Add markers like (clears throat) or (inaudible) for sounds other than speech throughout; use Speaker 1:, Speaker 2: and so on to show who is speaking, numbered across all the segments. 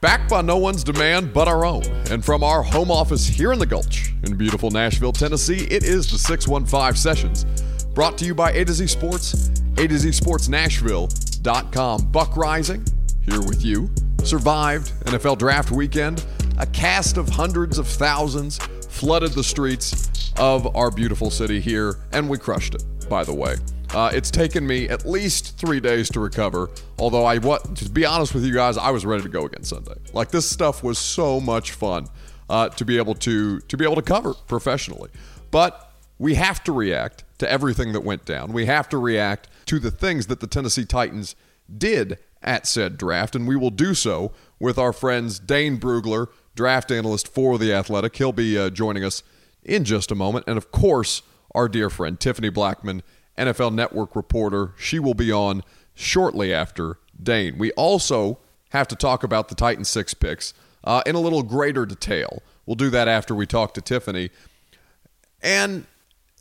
Speaker 1: Back by no one's demand but our own. And from our home office here in the Gulch in beautiful Nashville, Tennessee, it is the 615 Sessions. Brought to you by A to Z Sports, A to Z Sports Nashville.com. Buck Reising, here with you. Survived NFL draft weekend. A cast of hundreds of thousands flooded the streets of our beautiful city here, and we crushed it, by the way. Uh, it's taken me at least three days to recover. Although I, what to be honest with you guys, I was ready to go again Sunday. Like this stuff was so much fun uh, to be able to to be able to cover professionally. But we have to react to everything that went down. We have to react to the things that the Tennessee Titans did at said draft, and we will do so with our friends Dane Brugler, draft analyst for the Athletic. He'll be uh, joining us in just a moment, and of course, our dear friend Tiffany Blackmon NFL Network reporter. She will be on shortly after Dane. We also have to talk about the Titan six picks uh, in a little greater detail. We'll do that after we talk to Tiffany. And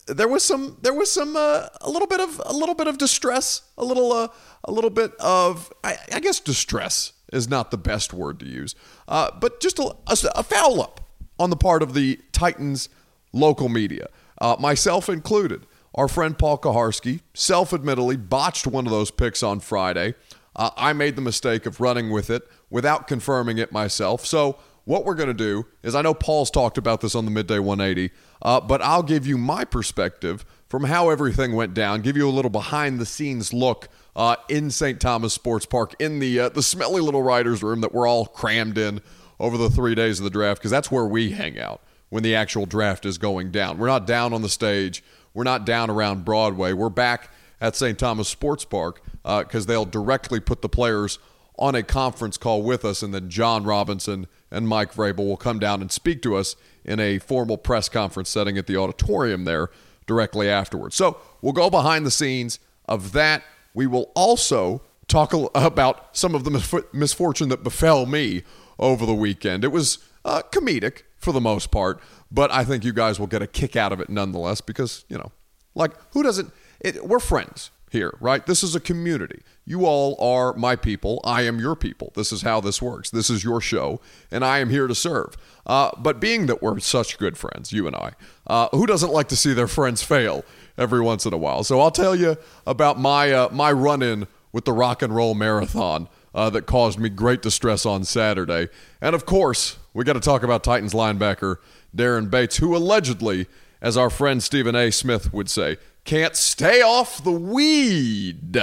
Speaker 1: there was some, there was some, uh, a little bit of, a little bit of distress, a little, uh, a little bit of, I, I guess, distress is not the best word to use, uh, but just a, a, a, foul up on the part of the Titans local media, uh, myself included. Our friend Paul Kuharsky self admittedly botched one of those picks on Friday. Uh, I made the mistake of running with it without confirming it myself. So, what we're going to do is I know Paul's talked about this on the Midday 180, uh, but I'll give you my perspective from how everything went down, give you a little behind the scenes look uh, in St. Thomas Sports Park in the, uh, the smelly little writer's room that we're all crammed in over the three days of the draft, because that's where we hang out when the actual draft is going down. We're not down on the stage. We're not down around Broadway. We're back at St. Thomas Sports Park because uh, they'll directly put the players on a conference call with us, and then Jon Robinson and Mike Vrabel will come down and speak to us in a formal press conference setting at the auditorium there directly afterwards. So we'll go behind the scenes of that. We will also talk about some of the misfortune that befell me over the weekend. It was uh, comedic for the most part, but I think you guys will get a kick out of it nonetheless because, you know, like who doesn't, it, we're friends here, right? This is a community. You all are my people. I am your people. This is how this works. This is your show, and I am here to serve. Uh, but being that we're such good friends, you and I, uh, who doesn't like to see their friends fail every once in a while? So I'll tell you about my uh, my run in with the rock and roll marathon uh, that caused me great distress on Saturday, and of course we got to talk about Titans linebacker Daren Bates, who allegedly, as our friend Stephen A. Smith would say, can't stay off the weed.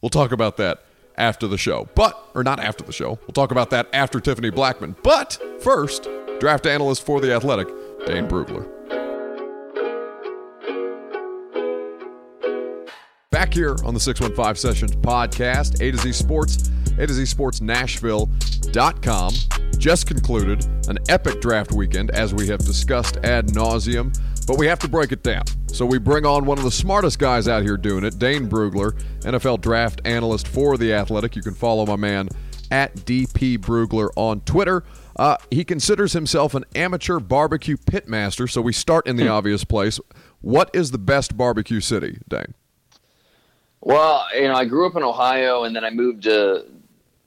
Speaker 1: We'll talk about that after the show. But, or not after the show, we'll talk about that after Tiffany Blackmon. But first, draft analyst for The Athletic, Dane Brugler. Back here on the 615 Sessions podcast, A to Z Sports, A to Z Sports Nashville.com just concluded an epic draft weekend, as we have discussed ad nauseum, but we have to break it down. So we bring on one of the smartest guys out here doing it, Dane Brugler, NFL draft analyst for The Athletic. You can follow my man at DP Brugler on Twitter. Uh, he considers himself an amateur barbecue pitmaster, so we start in the hmm. obvious place. What is the best barbecue city, Dane?
Speaker 2: Well, you know, I grew up in Ohio, and then I moved to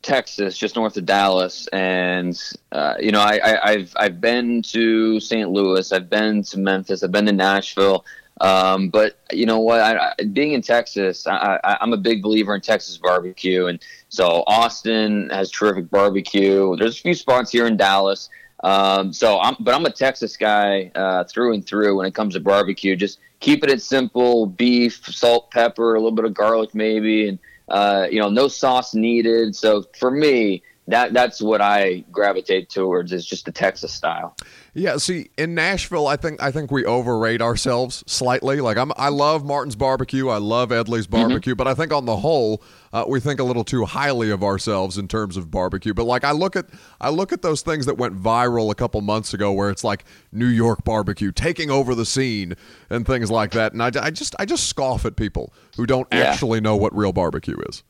Speaker 2: Texas, just north of Dallas, and uh, you know, I, have I've been to St. Louis, I've been to Memphis, I've been to Nashville, um, but you know what? I, I, being in Texas, I, am a big believer in Texas barbecue, and so Austin has terrific barbecue. There's a few spots here in Dallas. Um, so, I'm, but I'm a Texas guy uh, through and through when it comes to barbecue. Just keeping it simple: beef, salt, pepper, a little bit of garlic, maybe, and uh, you know, no sauce needed. So for me, that that's what I gravitate towards is just the Texas style.
Speaker 1: Yeah, see, in Nashville, I think I think we overrate ourselves slightly. Like I'm, I love Martin's barbecue, I love Edley's mm-hmm. barbecue, mm-hmm. but I think on the whole, uh, we think a little too highly of ourselves in terms of barbecue. But like I look at I look at those things that went viral a couple months ago, where it's like New York barbecue taking over the scene and things like that, and I, I just I just scoff at people who don't yeah. actually know what real barbecue is.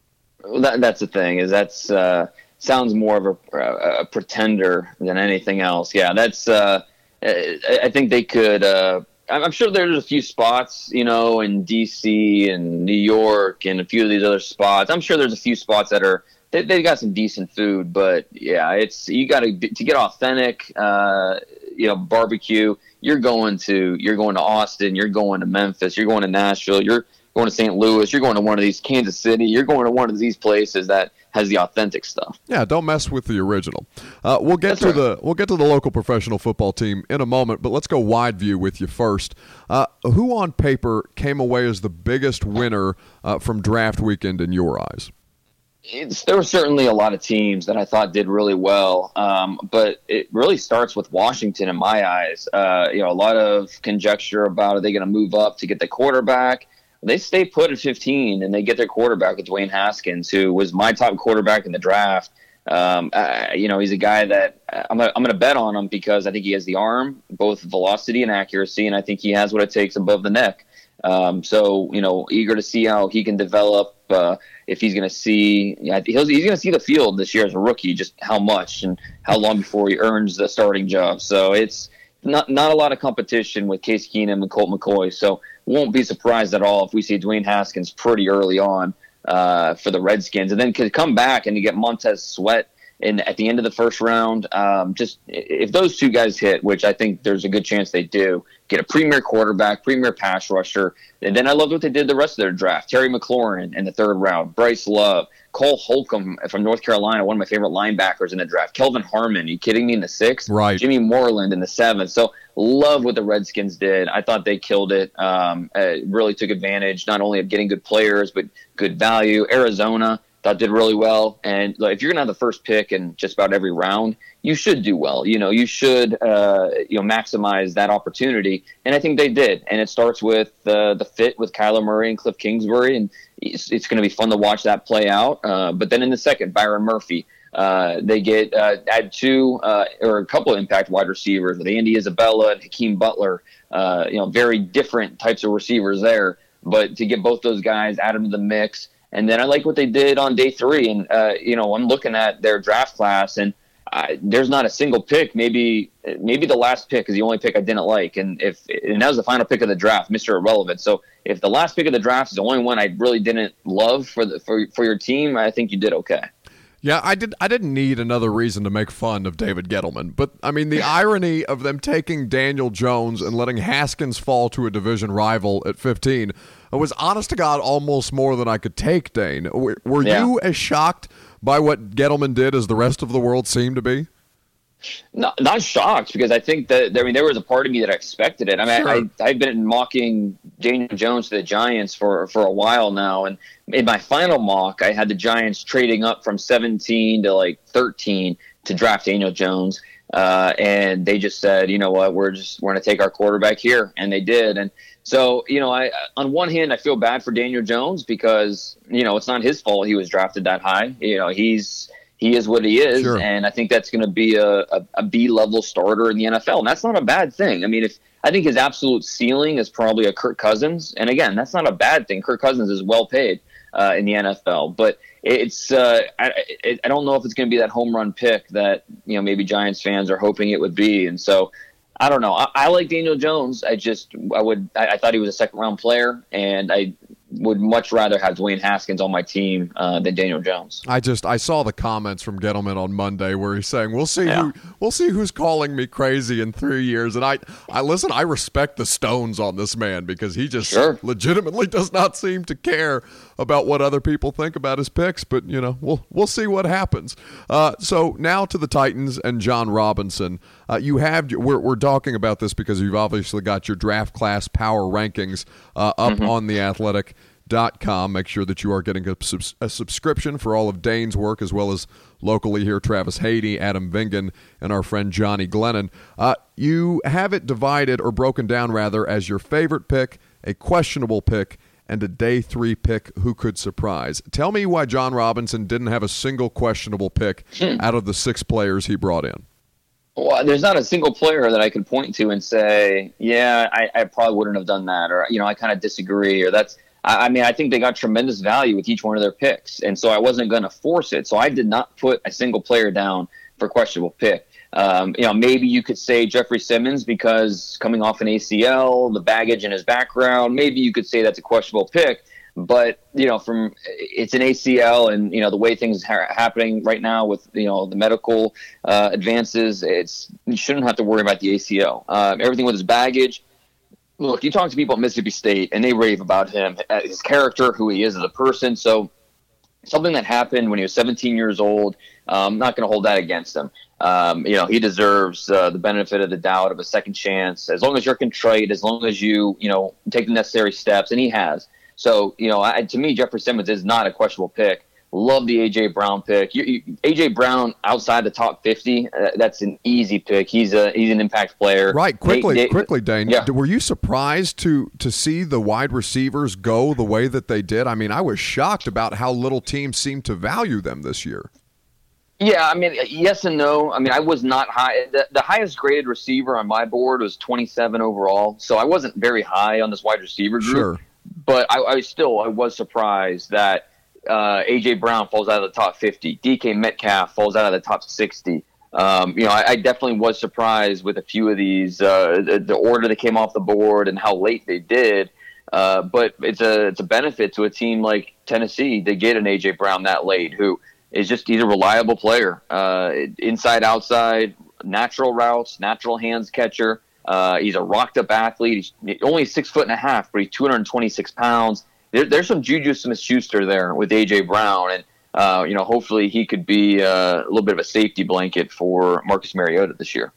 Speaker 2: Well, that, that's the thing is that's. Uh sounds more of a, a, pretender than anything else. Yeah, that's. Uh, I think they could. Uh, I'm sure there's a few spots, you know, in DC and New York and a few of these other spots. I'm sure there's a few spots that are they, they got some decent food, but yeah, it's you got to to get authentic, uh, you know, barbecue. You're going to you're going to Austin, you're going to Memphis, you're going to Nashville, you're going to St. Louis, you're going to one of these Kansas City, you're going to one of these places that has the authentic stuff.
Speaker 1: Yeah, don't mess with the original. Uh, we'll get That's to right. the we'll get to the local professional football team in a moment, but let's go wide view with you first. Uh, who on paper came away as the biggest winner uh, from draft weekend in your eyes?
Speaker 2: It's, there were certainly a lot of teams that I thought did really well, um, but it really starts with Washington in my eyes. Uh, you know, a lot of conjecture about are they going to move up to get the quarterback they stay put at 15 and they get their quarterback with Dwayne Haskins, who was my top quarterback in the draft. Um, uh, you know, he's a guy that I'm, I'm going to bet on him because I think he has the arm, both velocity and accuracy, and I think he has what it takes above the neck. Um, so, you know, eager to see how he can develop. Uh, if he's going to see, yeah, he's going to see the field this year as a rookie, just how much and how long before he earns the starting job. So it's not not a lot of competition with Case Keenum and Colt McCoy. So won't be surprised at all if we see Dwayne Haskins pretty early on uh, for the Redskins, and then could come back and you get Montez Sweat in at the end of the first round. Um, just if those two guys hit, which I think there's a good chance they do, get a premier quarterback, premier pass rusher, and then I loved what they did the rest of their draft. Terry McLaurin in the third round, Bryce Love, Cole Holcomb from North Carolina, one of my favorite linebackers in the draft. Kelvin Harmon, you kidding me? In the sixth,
Speaker 1: right?
Speaker 2: Jimmy Moreland in the seventh. So love what the Redskins did. I thought they killed it. Um, it really took advantage not only of getting good players but good value. Arizona that did really well. And if you're gonna have the first pick in just about every round, you should do well. You know, you should uh, you know maximize that opportunity, and I think they did. And it starts with uh, the fit with Kyler Murray and Cliff Kingsbury, and it's, it's going to be fun to watch that play out. Uh, but then in the second, Byron Murphy. Uh, they get uh, add two uh, or a couple of impact wide receivers with Andy Isabella and Hakeem Butler. you know, very different types of receivers there. But to get both those guys them to the mix, and then I like what they did on day three. And, uh, you know, I'm looking at their draft class and I, there's not a single pick. Maybe maybe the last pick is the only pick I didn't like, and if and that was the final pick of the draft, Mister Irrelevant. So if the last pick of the draft is the only one I really didn't love for the for for your team, I think you did okay.
Speaker 1: Yeah, I did. I didn't need another reason to make fun of David Gettleman, but I mean the (laughs) irony of them taking Daniel Jones and letting Haskins fall to a division rival at 15 was honest to God almost more than I could take. Dane, were, were yeah. you as shocked by what Gettleman did as the rest of the world seemed to be?
Speaker 2: Not, not shocked because I think that I mean there was a part of me that I expected it. I mean sure. I I've been mocking Daniel Jones to the Giants for for a while now, and in my final mock I had the Giants trading up from 17 to like 13 to draft Daniel Jones, uh, and they just said, you know what, we're just we're going to take our quarterback here, and they did, and so you know I on one hand I feel bad for Daniel Jones because you know it's not his fault he was drafted that high. You know he's he is what he is, sure. and I think that's going to be a, a, a B level starter in the NFL, and that's not a bad thing. I mean, if I think his absolute ceiling is probably a Kirk Cousins, and again, that's not a bad thing. Kirk Cousins is well paid uh, in the NFL, but it's uh, I, I don't know if it's going to be that home run pick that you know maybe Giants fans are hoping it would be, and so I don't know. I, I like Daniel Jones. I just I would I, I, thought he was a second round player, and I would much rather have Dwayne Haskins on my team uh, than Daniel Jones.
Speaker 1: I just I saw the comments from Gettleman on Monday where he's saying we'll see yeah. who we'll see who's calling me crazy in three years, and I I listen. I respect the stones on this man because he just sure. legitimately does not seem to care about what other people think about his picks. But you know we'll we'll see what happens. Uh, so now to the Titans and Jon Robinson. Uh, you have we're we're talking about this because you've obviously got your draft class power rankings uh, up mm-hmm. on the Athletic. com. Make sure that you are getting a, a, subscription for all of Dane's work as well as locally here Travis Haney, Adam Vingan, and our friend Johnny Glennon. Uh, you have it divided or broken down rather as your favorite pick, a questionable pick, and a day three pick who could surprise. Tell me why Jon Robinson didn't have a single questionable pick hmm. out of the six players he brought in.
Speaker 2: Well, there's not a single player that I can point to and say, yeah, I, I probably wouldn't have done that, or you know, I kind of disagree, or that's I, mean, I think they got tremendous value with each one of their picks, and so I wasn't going to force it. So I did not put a single player down for questionable pick. Um, you know, maybe you could say Jeffery Simmons because coming off an ACL, the baggage in his background. Maybe you could say that's a questionable pick. But you know, from it's an ACL, and you know the way things are happening right now with you know the medical uh, advances, it's you shouldn't have to worry about the ACL. Uh, everything with his baggage, look, you talk to people at Mississippi State, and they rave about him, uh, his character, who he is as a person. So something that happened when he was 17 years old, I'm um, not going to hold that against him. Um, you know, he deserves uh, the benefit of the doubt of a second chance. As long as you're contrite, as long as you, you know, take the necessary steps, and he has. So, you know, I, to me, Jeffery Simmons is not a questionable pick. Love the AJ Brown pick. You, you, AJ Brown outside the top fifty. Uh, that's an easy pick. He's a he's an impact player.
Speaker 1: Right. Quickly, Nate, quickly, Dane. Yeah. Were you surprised to to see the wide receivers go the way that they did? I mean, I was shocked about how little teams seemed to value them this year.
Speaker 2: Yeah, I mean, yes and no. I mean, I was not high. The, the highest graded receiver on my board was 27 overall, so I wasn't very high on this wide receiver group. Sure. But I, I still I was surprised that uh, AJ Brown falls out of the top 50. DK Metcalf falls out of the top 60. Um, you know, I, I, definitely was surprised with a few of these, uh, the, the, order that came off the board and how late they did. Uh, but it's a it's a benefit to a team like Tennessee to get an AJ Brown that late, who is just he's a reliable player, uh, inside outside, natural routes, natural hands catcher. Uh, he's a rocked up athlete. He's only six foot and a half, but he's 226 pounds there, there's some Juju Smith-Schuster there with AJ Brown, and uh, you know, hopefully he could be uh, a little bit of a safety blanket for Marcus Mariota this year.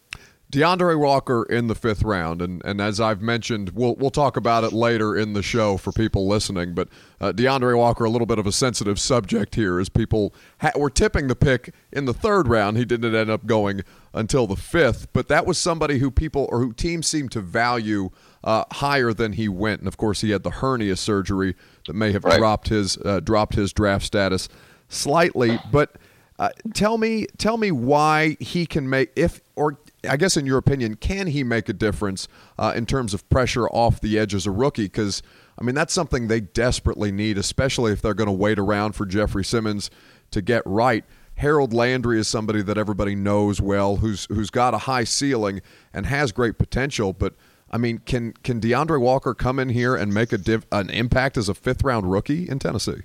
Speaker 1: D'Andre Walker in the fifth round, and, and as I've mentioned, we'll we'll talk about it later in the show for people listening. But uh, D'Andre Walker, a little bit of a sensitive subject here, as people ha- were tipping the pick in the third round. He didn't end up going until the fifth, but that was somebody who people or who teams seemed to value uh, higher than he went. And of course, he had the hernia surgery that may have right. dropped his uh, dropped his draft status slightly. But uh, tell me, tell me why he can make if or I guess in your opinion, can he make a difference uh, in terms of pressure off the edge as a rookie? Because I mean, that's something they desperately need, especially if they're going to wait around for Jeffery Simmons to get right. Harold Landry is somebody that everybody knows well, who's who's got a high ceiling and has great potential, but I mean, can can D'Andre Walker come in here and make a div, an impact as a fifth round rookie in Tennessee?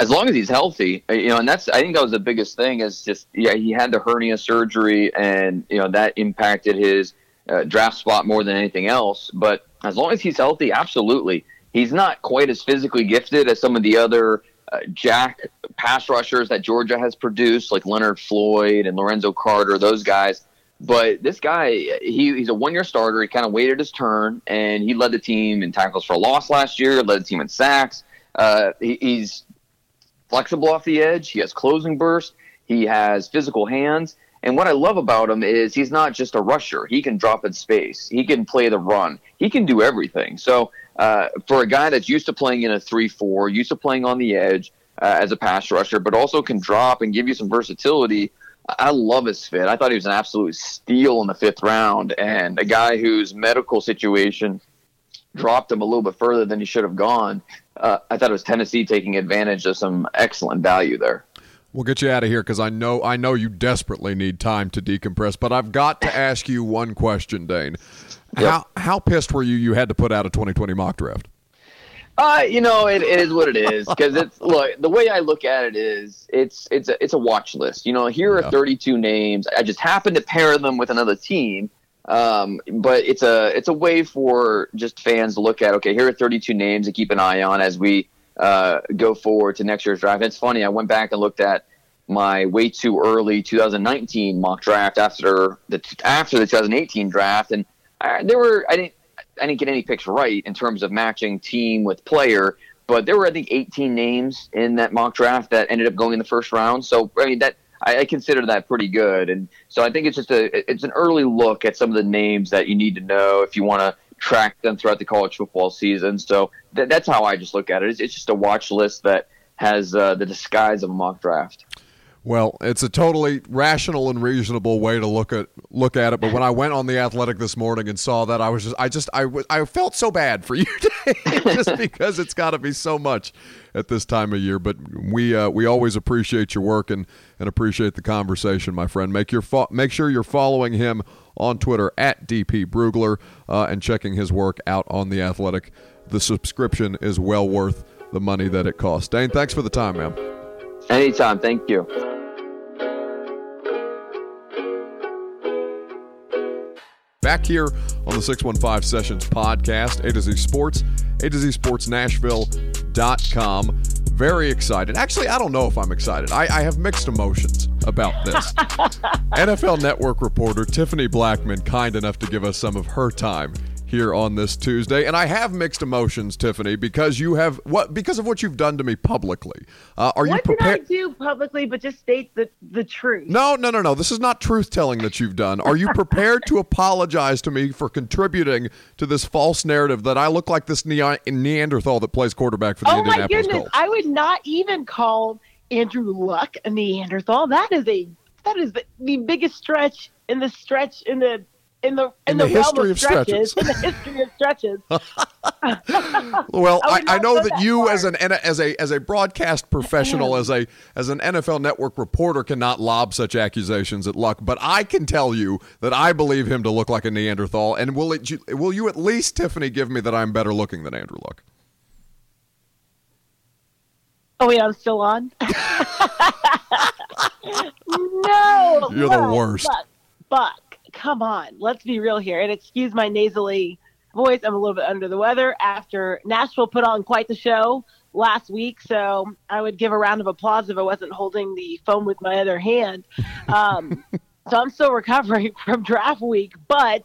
Speaker 2: As long as he's healthy, uh, you know, and that's I think that was the biggest thing is just yeah he had the hernia surgery and you know that impacted his uh, draft spot more than anything else. But as long as he's healthy, absolutely, he's not quite as physically gifted as some of the other uh, jack pass rushers that Georgia has produced, like Leonard Floyd and Lorenzo Carter, those guys. But this guy, he, he's a one year starter. He kind of waited his turn, and he led the team in tackles for a loss last year, led the team in sacks. Uh, he, he's flexible off the edge. He has closing burst. He has physical hands. And what I love about him is he's not just a rusher. He can drop in space. He can play the run. He can do everything. So uh, for a guy that's used to playing in a 3-4, used to playing on the edge uh, as a pass rusher, but also can drop and give you some versatility – I love his fit. I thought he was an absolute steal in the fifth round, and a guy whose medical situation dropped him a little bit further than he should have gone. Uh, I thought it was Tennessee taking advantage of some excellent value there.
Speaker 1: We'll get you out of here because I know I know you desperately need time to decompress. But I've got to ask you one question, Dane. Yep. How how pissed were you you had to put out a 2020 mock draft?
Speaker 2: Uh, you know, it, it is what it is because it's (laughs) look. The way I look at it is, it's it's a it's a watch list. You know, here are 32 names. I just happen to pair them with another team, um, but it's a it's a way for just fans to look at. Okay, here are 32 names to keep an eye on as we uh, go forward to next year's draft. It's funny. I went back and looked at my way too early 2019 mock draft after the after the 2018 draft, and I, there were I didn't I didn't get any picks right in terms of matching team with player. but there were I think 18 names in that mock draft that ended up going in the first round. So I mean that I, I consider that pretty good, and so I think it's just a it's an early look at some of the names that you need to know if you want to track them throughout the college football season. So th- that's how I just look at it. It's, it's just a watch list that has uh, the disguise of a mock draft.
Speaker 1: Well, it's a totally rational and reasonable way to look at look at it. But when I went on the Athletic this morning and saw that, I was just, I just, I, I felt so bad for you, (laughs) just because it's got to be so much at this time of year. But we, uh, we always appreciate your work and and appreciate the conversation, my friend. Make your fo- make sure you're following him on Twitter at DP Brugler uh, and checking his work out on the Athletic. The subscription is well worth the money that it costs. Dane, thanks for the time, man.
Speaker 2: Anytime. Thank you.
Speaker 1: Back here on the 615 Sessions podcast, A to Z Sports, A to Z Sports Nashville.com. Very excited. Actually, I don't know if I'm excited. I, I have mixed emotions about this. (laughs) NFL Network reporter Tiffany Blackmon, kind enough to give us some of her time here on this Tuesday, and I have mixed emotions, Tiffany, because you have what because of what you've done to me publicly. Uh, are
Speaker 3: what
Speaker 1: you prepared?
Speaker 3: did I do publicly? But just state the the truth.
Speaker 1: No, no, no, no. This is not truth telling that you've done. Are you (laughs) prepared to apologize to me for contributing to this false narrative that I look like this ne- Neanderthal that plays quarterback for the
Speaker 3: oh my
Speaker 1: Indianapolis
Speaker 3: goodness!
Speaker 1: Colts?
Speaker 3: I would not even call Andrew Luck a Neanderthal. That is a that is the, the biggest stretch in the stretch in the in the in,
Speaker 1: In
Speaker 3: the,
Speaker 1: the history
Speaker 3: of stretches,
Speaker 1: stretches.
Speaker 3: in the history of stretches. (laughs) (laughs)
Speaker 1: Well,
Speaker 3: I
Speaker 1: I, I know that
Speaker 3: that
Speaker 1: you,
Speaker 3: far.
Speaker 1: as an as a as a broadcast professional, as a as an NFL Network reporter, cannot lob such accusations at Luck. But I can tell you that I believe him to look like a Neanderthal. And will it will you at least, Tiffany, give me that I'm better looking than Andrew Luck?
Speaker 3: Oh wait, I'm still on. (laughs) no,
Speaker 1: You're the worst.
Speaker 3: But, Buck, come on, let's be real here and excuse my nasally voice. I'm a little bit under the weather after Nashville put on quite the show last week, so I would give a round of applause if I wasn't holding the phone with my other hand. Um, (laughs) so I'm still recovering from draft week, but.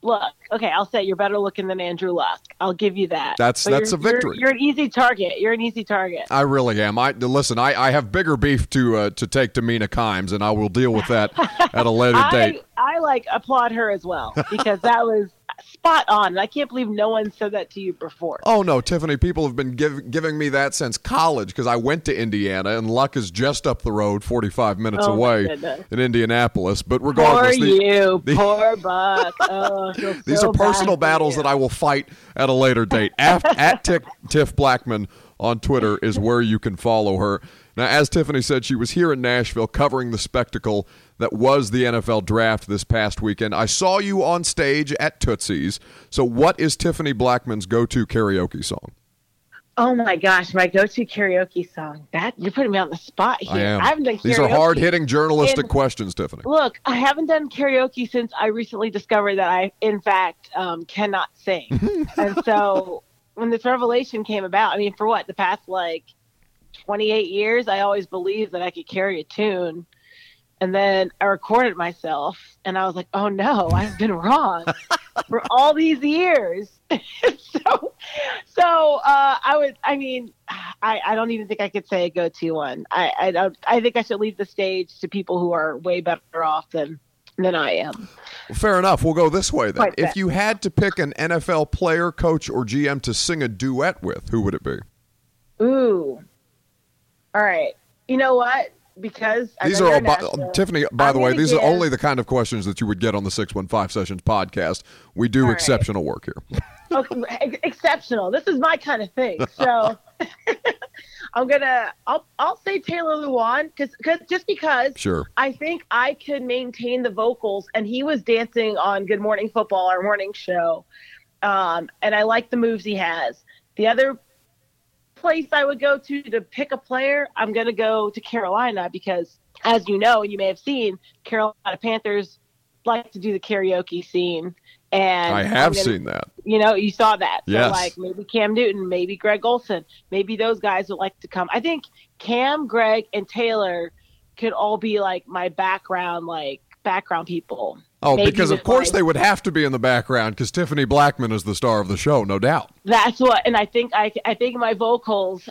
Speaker 3: Look, okay, I'll say you're better looking than Andrew Luck. I'll give you that.
Speaker 1: That's-
Speaker 3: But
Speaker 1: that's a victory.
Speaker 3: You're, you're an easy target. You're an easy target.
Speaker 1: I really am. I listen. I, I have bigger beef to uh, to take to Mina Kimes, and I will deal with that (laughs) at a later date.
Speaker 3: I, I like applaud her as well because that was spot on. I can't believe no one said that to you before.
Speaker 1: Oh no, Tiffany! People have been give, giving me that since college because I went to Indiana, and Luck is just up the road, forty-five minutes
Speaker 3: Oh,
Speaker 1: away in Indianapolis. But
Speaker 3: Poor
Speaker 1: regardless, the-
Speaker 3: you, (laughs)
Speaker 1: the-
Speaker 3: poor Buck. Oh, (laughs)
Speaker 1: these
Speaker 3: so
Speaker 1: are personal battles
Speaker 3: you.
Speaker 1: that I will fight at a later date. (laughs) At, at Tiff, Tiff Blackmon on Twitter is where you can follow her. Now, as Tiffany said, she was here in Nashville covering the spectacle that was the NFL draft this past weekend. I saw you on stage at Tootsie's. So, what is Tiffany Blackmon's go-to karaoke song?
Speaker 3: Oh my gosh, my go-to karaoke song. That you're putting me on the spot here.
Speaker 1: I am.
Speaker 3: haven't done
Speaker 1: These are hard-hitting journalistic questions, Tiffany.
Speaker 3: Look, I haven't done karaoke since I recently discovered that I, in fact, um, cannot sing. (laughs) and so when this revelation came about, I mean, for what, the past like 28 years, I always believed that I could carry a tune. And then I recorded myself and I was like, oh no, I've been wrong (laughs) for all these years. (laughs) so, so uh, I would, I mean, I, I don't even think I could say a go-to one. I, I don't, I think I should leave the stage to people who are way better off than, than I am.
Speaker 1: Fair enough. We'll go this way then.
Speaker 3: Quite
Speaker 1: If
Speaker 3: that.
Speaker 1: you had to pick an NFL player, coach, or GM to sing a duet with, who would it be?
Speaker 3: Ooh. All right. You know what? Because
Speaker 1: These are all, by, Tiffany. By
Speaker 3: I'm
Speaker 1: the way, these are only the kind of questions that you would get on the Six One Five Sessions podcast. We do
Speaker 3: All right.
Speaker 1: exceptional work here. (laughs)
Speaker 3: okay, ex- exceptional. This is my kind of thing. So (laughs) I'm gonna I'll I'll say Taylor Lewan because just because
Speaker 1: Sure.
Speaker 3: I think I could maintain the vocals and he was dancing on Good Morning Football, our morning show. Um, and I like the moves he has. The other place I would go to to pick a player, I'm gonna go to Carolina because as you know, and you may have seen, Carolina Panthers like to do the karaoke scene. And
Speaker 1: I have
Speaker 3: gonna-
Speaker 1: seen that.
Speaker 3: you know, you saw that.
Speaker 1: Yes.
Speaker 3: So like maybe Cam Newton, maybe Greg Olsen, maybe those guys would like to come. I think Cam, Greg, and Taylor could all be like my background, like background people
Speaker 1: Oh, because of course like, they would have to be in the background because Tiffany Blackmon is the star of the show, no doubt.
Speaker 3: That's what, and I think I, I think my vocals,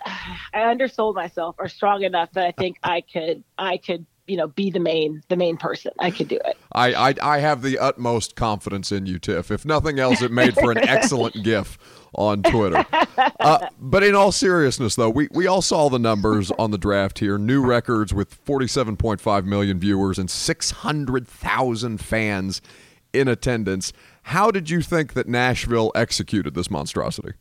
Speaker 3: I undersold myself, are strong enough that I think (laughs) I could, I could, you know, be the main, the main person. I could do it.
Speaker 1: I, I, I have the utmost confidence in you, Tiff. If nothing else, it made for an (laughs) excellent GIF on Twitter. (laughs) Uh, but in all seriousness, though, we, we all saw the numbers on the draft here. New records with 47.5 million viewers and 600,000 fans in attendance. How did you think that Nashville executed this monstrosity?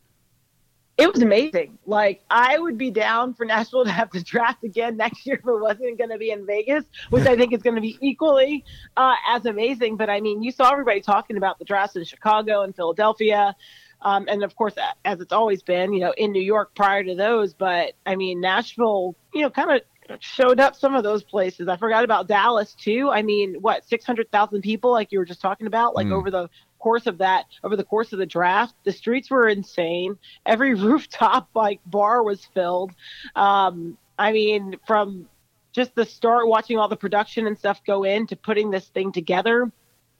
Speaker 3: It was amazing. Like I would be down for Nashville to have the draft again next year if it wasn't going to be in Vegas, which I think is going to be equally uh, as amazing. But I mean, you saw everybody talking about the drafts in Chicago and Philadelphia. Um, and of course, as it's always been, you know, in New York prior to those. But I mean, Nashville, you know, kind of showed up some of those places. I forgot about Dallas too. I mean, what six hundred thousand people, like you were just talking about, like mm. over the course of that, over the course of the draft, the streets were insane. Every (laughs) rooftop like bar was filled. Um, I mean, from just the start, watching all the production and stuff go into putting this thing together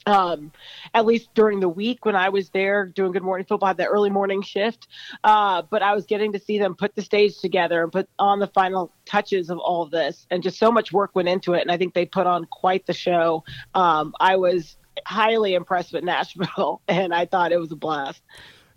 Speaker 3: um, at least during the week when I was there doing Good Morning Football, I had that early morning shift. Uh, but I was getting to see them put the stage together and put on the final touches of all of this. And just so much work went into it. And I think they put on quite the show. Um, I was highly impressed with Nashville, (laughs) and I thought it was a blast.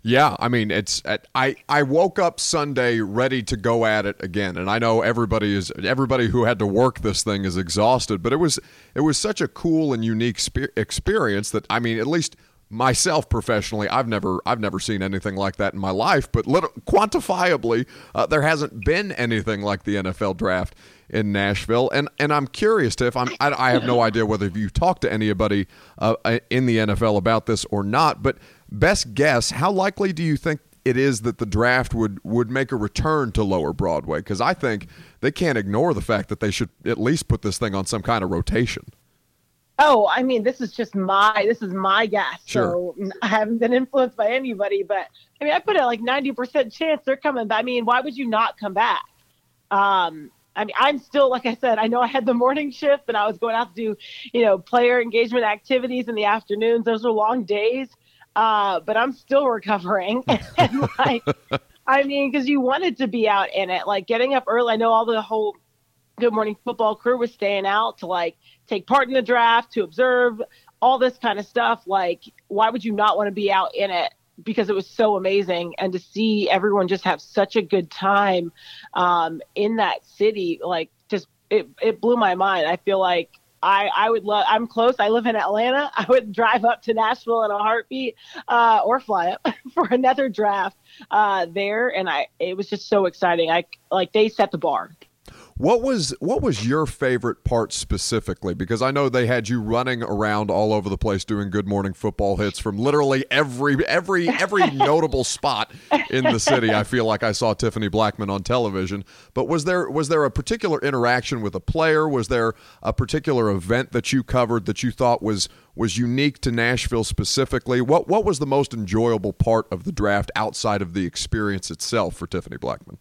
Speaker 1: Yeah, I mean it's I I woke up Sunday ready to go at it again, and I know everybody is everybody who had to work this thing is exhausted, but it was it was such a cool and unique spe- experience that I mean at least myself professionally I've never I've never seen anything like that in my life, but quantifiably uh, there hasn't been anything like the NFL draft in Nashville, and and I'm curious to if I'm I, I have no idea whether you talked to anybody uh, in the NFL about this or not, but Best guess, how likely do you think it is that the draft would would make a return to lower Broadway? Because I think they can't ignore the fact that they should at least put this thing on some kind of rotation.
Speaker 3: Oh, I mean, this is just my this is my guess.
Speaker 1: Sure.
Speaker 3: So I haven't been influenced by anybody, but I mean, I put it like ninety percent chance they're coming. But I mean, why would you not come back? Um, I mean, I'm still, like I said, I know I had the morning shift and I was going out to do, you know, player engagement activities in the afternoons. Those are long days uh, but I'm still recovering. (laughs) and (laughs) like, I mean, because you wanted to be out in it, like getting up early. I know all the whole Good Morning Football crew was staying out to like take part in the draft, to observe all this kind of stuff. Like, why would you not want to be out in it? Because it was so amazing, and to see everyone just have such a good time um, in that city, like, just it, it blew my mind. I feel like I, I would love, I'm close. I live in Atlanta. (laughs) I would drive up to Nashville in a heartbeat uh, or fly up (laughs) for another draft uh, there. And I, it was just so exciting. I like they set the bar.
Speaker 1: What was what was your favorite part specifically? Because I know they had you running around all over the place doing good morning football hits from literally every every every (laughs) notable spot in the city. I feel like I saw Tiffany Blackmon on television. But was there was there a particular interaction with a player? Was there a particular event that you covered that you thought was was unique to Nashville specifically? What what was the most enjoyable part of the draft outside of the experience itself for Tiffany Blackmon?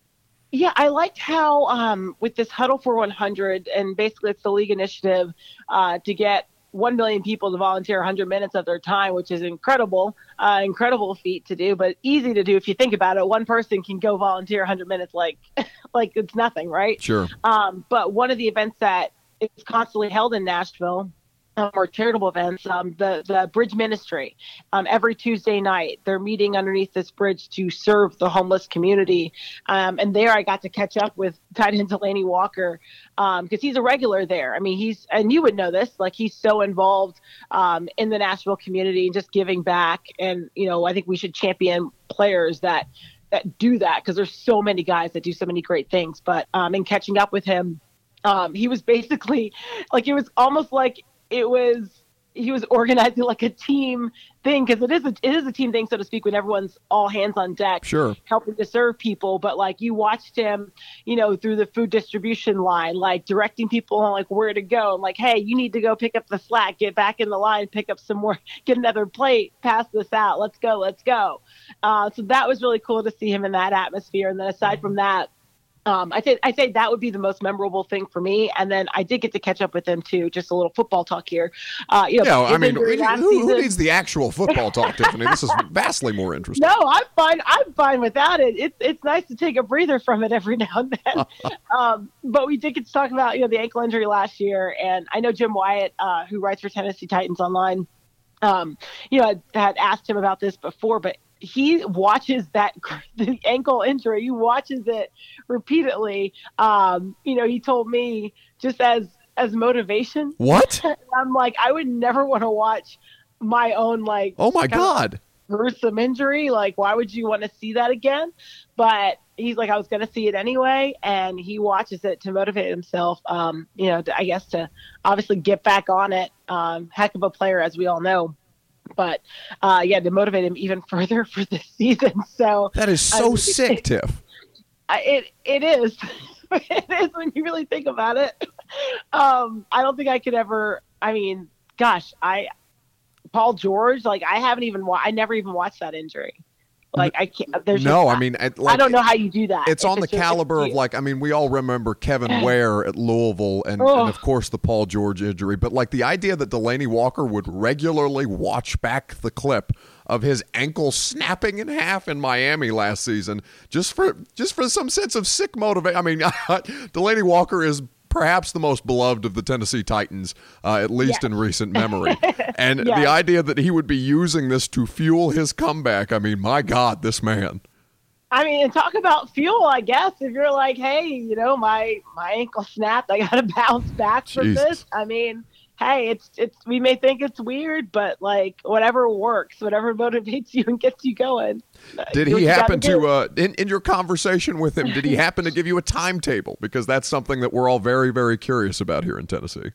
Speaker 3: Yeah, I liked how um, with this Huddle for 100, and basically it's the league initiative uh, to get 1 million people to volunteer 100 minutes of their time, which is incredible, uh, incredible feat to do, but easy to do if you think about it. One person can go volunteer 100 minutes like, (laughs) like it's nothing, right?
Speaker 1: Sure.
Speaker 3: Um, but one of the events that is constantly held in Nashville or charitable events, um, the the Bridge Ministry. Um, every Tuesday night, they're meeting underneath this bridge to serve the homeless community. Um, and there, I got to catch up with (laughs) tight end Delanie Walker because um, he's a regular there. I mean, he's and you would know this, like he's so involved um, in the Nashville community and just giving back. And you know, I think we should champion players that that do that because there's so many guys that do so many great things. But um, in catching up with him. Um, he was basically (laughs) like it was almost like it was he was organizing like a team thing because it is a, it is a team thing so to speak when everyone's all hands on deck
Speaker 1: sure.
Speaker 3: helping to serve people. But like you watched him you know through the food distribution line like directing people on like where to go and like hey you need to go pick up the slack get back in the line pick up some more (laughs) get another plate pass this out let's go let's go. Uh, so that was really cool to see him in that atmosphere. And then aside from that um, I think I think that would be the most memorable thing for me. And then I did get to catch up with him too. Just a little football talk here. Uh, you know,
Speaker 1: yeah, I mean, who, who needs the actual football talk, Tiffany? This is vastly more interesting.
Speaker 3: No, I'm fine. I'm fine without it. It's it's nice to take a breather from it every (laughs) now and then. (laughs) um, but we did get to talk about you know the ankle injury last year, and I know Jim Wyatt, uh, who writes for Tennessee Titans online, um, you know, had, had asked him about this before, but he watches that (laughs) the ankle injury. He watches it repeatedly. Um, you know, he told me just as as motivation.
Speaker 1: What? (laughs)
Speaker 3: I'm like, I would never want to watch my own like
Speaker 1: Oh my God!
Speaker 3: gruesome injury. Like, why would you want to see that again? But he's like, I was going to see it anyway, and he watches it to motivate himself. Um, you know, to, I guess to obviously get back on it. Um, heck of a player, as we all know. But uh, yeah, to motivate him even (laughs) further for this season. So
Speaker 1: That is so sick, Tiff.
Speaker 3: It it is. (laughs) it is when you really think about it. Um, I don't think I could ever. I mean, gosh, I Paul George. Like I haven't even. Wa- I never even watched that injury. Like I can't. Uh, there's
Speaker 1: no,
Speaker 3: just-
Speaker 1: I mean, it,
Speaker 3: I don't know how you do that.
Speaker 1: It's on the
Speaker 3: just-
Speaker 1: caliber of like I mean we all remember Kevin (sighs) Ware at Louisville and,
Speaker 3: Oh.
Speaker 1: and of course the Paul George injury but like the idea that Delanie Walker would regularly watch back the clip of his ankle snapping in half in Miami last season just for just for some sense of sick motivation I mean (laughs) Delanie Walker is perhaps the most beloved of the Tennessee Titans uh, at least
Speaker 3: Yes.
Speaker 1: in recent memory (laughs) and
Speaker 3: Yes.
Speaker 1: the idea that he would be using this to fuel his comeback I mean my god this man
Speaker 3: I mean, and talk about fuel. I guess if you're like, hey, you know, my my ankle snapped, I got to (laughs) bounce back from
Speaker 1: Jesus.
Speaker 3: this. I mean, hey, it's it's we may think it's weird, but like whatever works, whatever motivates (laughs) you and gets you going.
Speaker 1: Did he happen to, uh, in, in your conversation with him, did he (laughs) happen to give you a timetable? Because that's something that we're all very, very curious about here in Tennessee.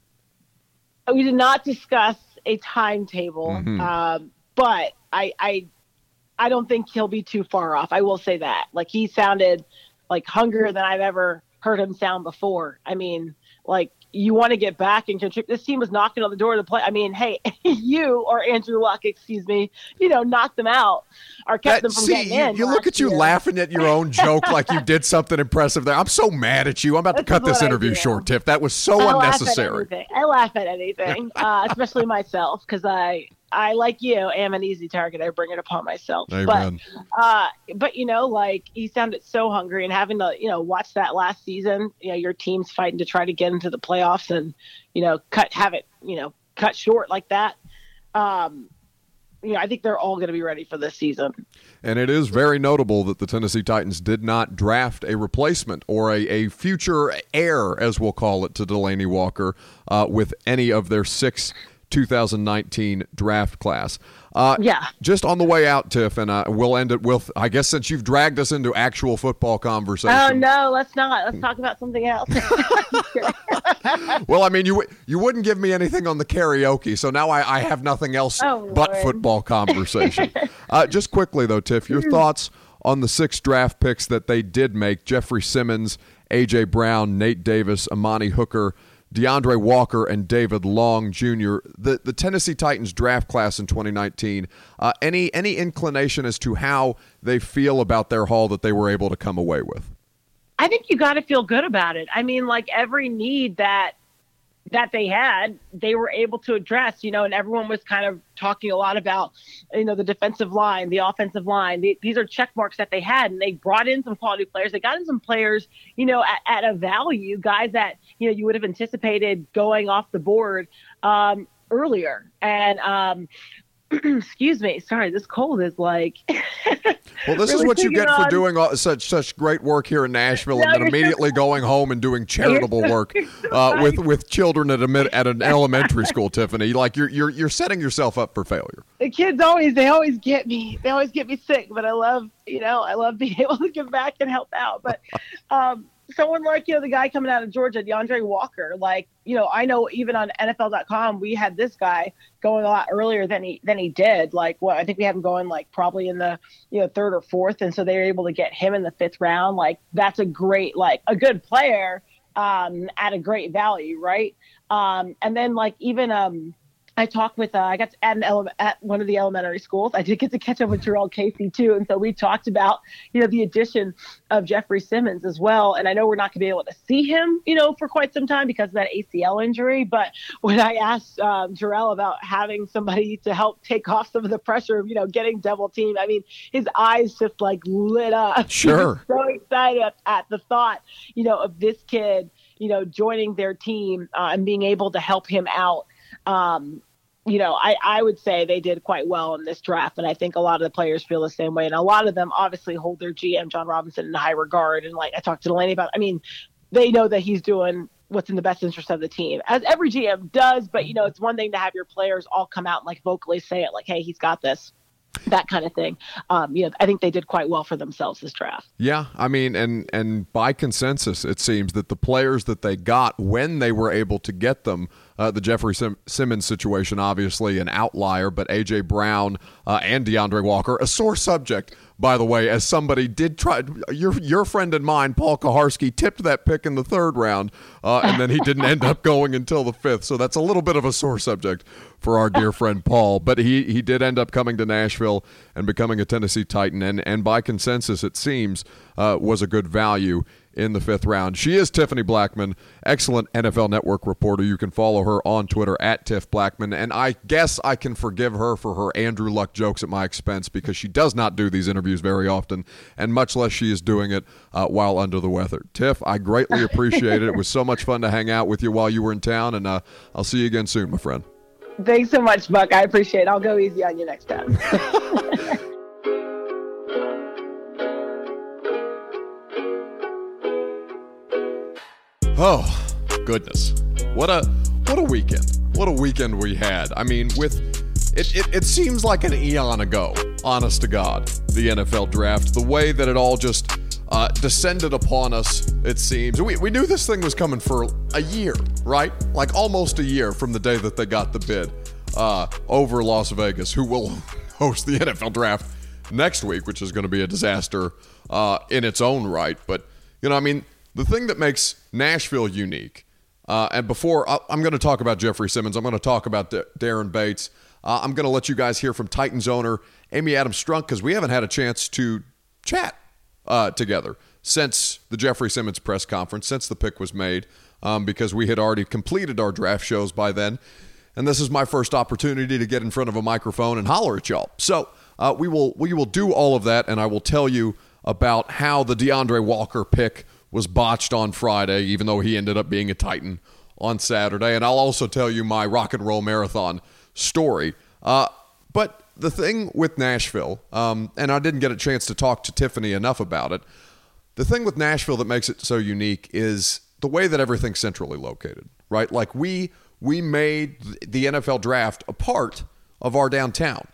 Speaker 3: we did not discuss a timetable,
Speaker 1: Mhm.
Speaker 3: um, but I, I, I don't think he'll be too far off. I will say that. Like he sounded like hungrier than I've ever heard him sound before. I mean, like you want to get back and contribute. This team was knocking on the door to play. I mean, hey, (laughs) you or Andrew Luck, excuse me, you know, knocked them out or kept them from
Speaker 1: see,
Speaker 3: getting
Speaker 1: you,
Speaker 3: in.
Speaker 1: you look at you
Speaker 3: year.
Speaker 1: laughing at your own joke like you did something impressive there. I'm so mad at you. I'm about to cut this interview short, Tiff. That was so
Speaker 3: I
Speaker 1: unnecessary.
Speaker 3: Laugh. I laugh at anything, uh, especially myself, because I, I like you, am an easy target. I bring it upon myself.
Speaker 1: Amen.
Speaker 3: But, uh, but you know, like he sounded so hungry, and having to, you know, watch that last season. You know, your team's fighting to try to get into the playoffs, and you know, cut have it, you know, cut short like that. Um, you know, I think they're all going to be ready for this season.
Speaker 1: And it is very notable that the Tennessee Titans did not draft a replacement or a, a future heir, as we'll call it, to Delanie Walker uh, with any of their six 2019 draft class. Uh,
Speaker 3: Yeah.
Speaker 1: Just on the way out, Tiff, and uh, we'll end it with, I guess, since you've dragged us into actual football conversation.
Speaker 3: Oh no, let's not. Let's talk about something else. (laughs) (laughs)
Speaker 1: Well, I mean, you you wouldn't give me anything on the karaoke, so now I, I have nothing else
Speaker 3: Oh,
Speaker 1: but
Speaker 3: Lord.
Speaker 1: football conversation. (laughs) uh, just quickly though, Tiff, your thoughts on the six draft picks that they did make: Jeffery Simmons, AJ Brown, Nate Davis, Amani Hooker. D'Andre Walker and David Long Jr. The the Tennessee Titans draft class in 2019. Uh, any any inclination as to how they feel about their haul that they were able to come away with?
Speaker 3: I think you got to feel good about it. I mean, like every need that that they had, they were able to address. You know, and everyone was kind of talking a lot about, you know, the defensive line, the offensive line. The, these are check marks that they had, and they brought in some quality players. They got in some players, you know, at, at a value, guys that you know you would have anticipated going off the board um, earlier. And um, (clears throat) excuse me, sorry, this cold is like. (laughs)
Speaker 1: Well, this is what you get for doing all, such such great work here in Nashville,
Speaker 3: No,
Speaker 1: and then
Speaker 3: you're so-
Speaker 1: immediately (laughs) going home and doing charitable
Speaker 3: so-
Speaker 1: work (laughs)
Speaker 3: so
Speaker 1: uh, with with children at a mid, at an elementary school. Tiffany, like you're you're you're setting yourself up for failure.
Speaker 3: the kids always they always get me they always get me sick but i love you know i love being able to give back and help out but um someone like you know the guy coming out of georgia deandre walker like you know i know even on nfl.com we had this guy going a lot earlier than he than he did. Like what i think we had him going like probably in the you know third or fourth and so they were able to get him in the fifth round. Like that's a great like a good player um at a great value right? Um and then like even um I talked with uh, I got to, at, ele- at one of the elementary schools. I did get to catch up with Jurrell Casey too, and so we talked about you know the addition of Jeffery Simmons as well. And I know we're not going to be able to see him you know for quite some time because of that ACL injury. But when I asked um, Jurrell about having somebody to help take off some of the pressure of you know getting double team, I mean his eyes just like lit up. (laughs)
Speaker 1: Sure,
Speaker 3: so excited at, at the thought you know of this kid you know joining their team uh, and being able to help him out um, you know, I, I would say they did quite well in this draft. And I think a lot of the players feel the same way. And a lot of them obviously hold their GM, Jon Robinson, in high regard. And like I talked to Delanie about, I mean, they know that he's doing what's in the best interest of the team, as every GM does. But, you know, it's one thing to have your players all come out and like vocally say it, like, hey, he's got this that kind of thing. Um, you know, I think they did quite well for themselves this draft.
Speaker 1: Yeah, I mean, and and by consensus, it seems that the players that they got when they were able to get them uh, the Jeffery Sim- Simmons situation, obviously an outlier, but A.J. Brown uh, and D'Andre Walker, a sore subject, by the way, as somebody did try. Your your friend and mine, Paul Kuharsky, tipped that pick in the third round, uh, and then he didn't end up (laughs) going until the fifth. So that's a little bit of a sore subject for our dear friend Paul. But he, he did end up coming to Nashville and becoming a Tennessee Titan, and, and by consensus, it seems, uh, was a good value in the fifth round. She is Tiffany Blackmon, excellent NFL Network reporter. You can follow her on Twitter at Tiff Blackmon. And I guess I can forgive her for her Andrew Luck jokes at my expense because she does not do these interviews very often, and much less she is doing it uh, while under the weather. Tiff, I greatly (laughs) appreciate it. It was so much fun to hang out with you while you were in town, and uh, I'll see you again soon, my friend.
Speaker 3: Thanks so much, Buck. I appreciate it. I'll go easy on you next time. (laughs)
Speaker 1: Oh, goodness. What a what a weekend. What a weekend we had. I mean, with it, it, it seems like an eon ago, honest to God, the NFL draft. The way that it all just uh, descended upon us, it seems. We, we knew this thing was coming for a year, right? Like almost a year from the day that they got the bid uh, over Las Vegas, who will (laughs) host the NFL draft next week, which is going to be a disaster uh, in its own right. But, you know, I mean, the thing that makes Nashville unique, uh, and before I, am going to talk about Jeffery Simmons, I'm going to talk about D- Daren Bates. Uh, I'm going to let you guys hear from Titans owner Amy Adams Strunk because we haven't had a chance to chat uh, together since the Jeffery Simmons press conference, since the pick was made, um, because we had already completed our draft shows by then. And this is my first opportunity to get in front of a microphone and holler at y'all. So uh, we will we will do all of that, and I will tell you about how the D'Andre Walker pick was botched on Friday, even though he ended up being a Titan on Saturday. And I'll also tell you my rock and roll marathon story. Uh, but the thing with Nashville, um, and I didn't get a chance to talk to Tiffany enough about it. The thing with Nashville that makes it so unique is the way that everything's centrally located, right? Like we we made the NFL draft a part of our downtown.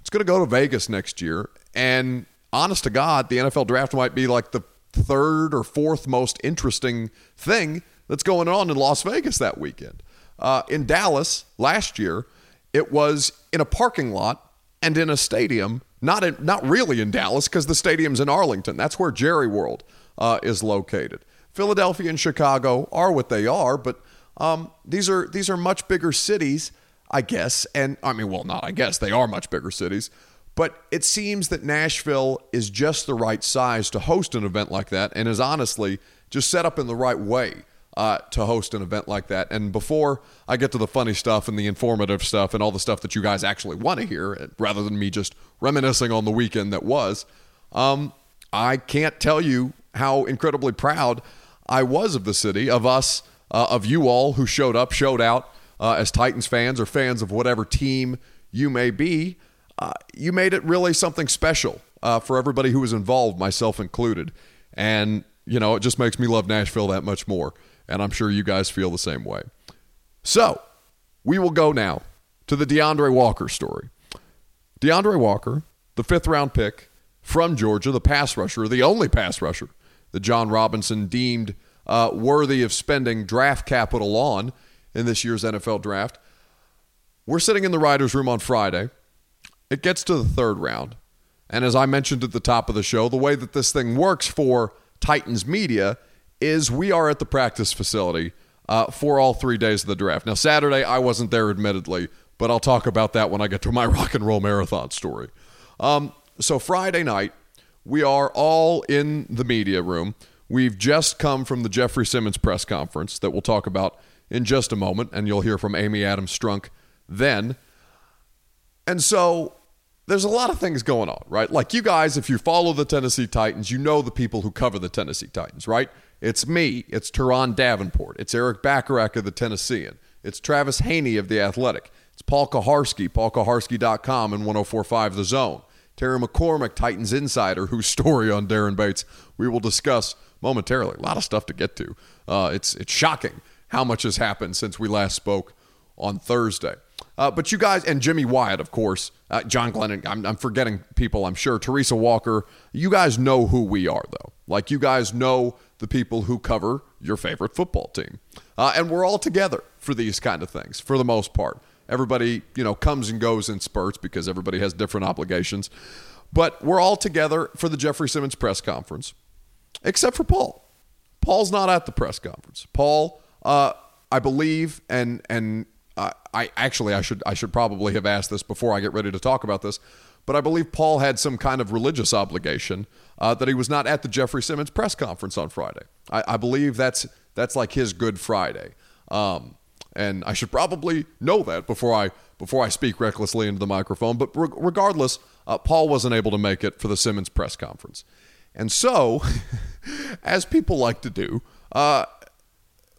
Speaker 1: It's going to go to Vegas next year, and honest to God, the NFL draft might be like the third or fourth most interesting thing that's going on in Las Vegas that weekend. Uh, in Dallas last year, it was in a parking lot and in a stadium, not in, not really in Dallas because the stadium's in Arlington. That's where Jerry World uh, is located. Philadelphia and Chicago are what they are, but um, these are these are much bigger cities, I guess. And I mean, well, not I guess they are much bigger cities. But it seems that Nashville is just the right size to host an event like that and is honestly just set up in the right way uh, to host an event like that. And before I get to the funny stuff and the informative stuff and all the stuff that you guys actually want to hear, rather than me just reminiscing on the weekend that was, um, I can't tell you how incredibly proud I was of the city, of us, uh, of you all who showed up, showed out uh, as Titans fans or fans of whatever team you may be uh, you made it really something special uh, for everybody who was involved, myself included. And, you know, it just makes me love Nashville that much more. And I'm sure you guys feel the same way. So, we will go now to the D'Andre Walker story. D'Andre Walker, the fifth round pick from Georgia, the pass rusher, the only pass rusher that Jon Robinson deemed uh, worthy of spending draft capital on in this year's NFL draft. We're sitting in the writer's room on Friday it gets to the third round. And as I mentioned at the top of the show, the way that this thing works for Titans media is we are at the practice facility uh, for all three days of the draft. Now, Saturday, I wasn't there, admittedly, but I'll talk about that when I get to my (laughs) rock and roll marathon story. Um, so Friday night, we are all in the media room. We've just come from the Jeffery Simmons press conference that we'll talk about in just a moment, and you'll hear from Amy Adams Strunk then. And so there's a lot of things going on, right? Like you guys, if you follow the Tennessee Titans, you know the people who cover the Tennessee Titans, right? It's me, it's Turron Davenport, it's Erik Bacharach of the Tennessean, it's Travis Haney of the Athletic, it's Paul Kuharsky, paulkuharsky.com and 1045 The Zone. Terry McCormick, Titans Insider, whose story on Daren Bates we will discuss momentarily. A lot of stuff to get to. Uh, it's it's shocking how much has happened since we last spoke on Thursday. Uh, but you guys, and Jimmy Wyatt, of course, uh, John Glennon, I'm, I'm forgetting people, I'm sure. Teresa Walker, you guys know who we are, though. Like, you guys know the people who cover your favorite football team. Uh, and we're all together for these kind of things, for the most part. Everybody, you know, comes and goes in spurts because everybody has different obligations. But we're all together for the Jeffery Simmons press conference, except for Paul. Paul's not at the press conference. Paul, uh, I believe, and and uh, I actually I should I should probably have asked this before I get ready to talk about this, but I believe Paul had some kind of religious obligation uh, that he was not at the Jeffery Simmons press conference on Friday. I, I believe that's that's like his Good Friday, um, and I should probably know that before I before I speak recklessly into the microphone. But re- regardless, uh, Paul wasn't able to make it for the Simmons press conference, and so, (laughs) (laughs) as people like to do, uh,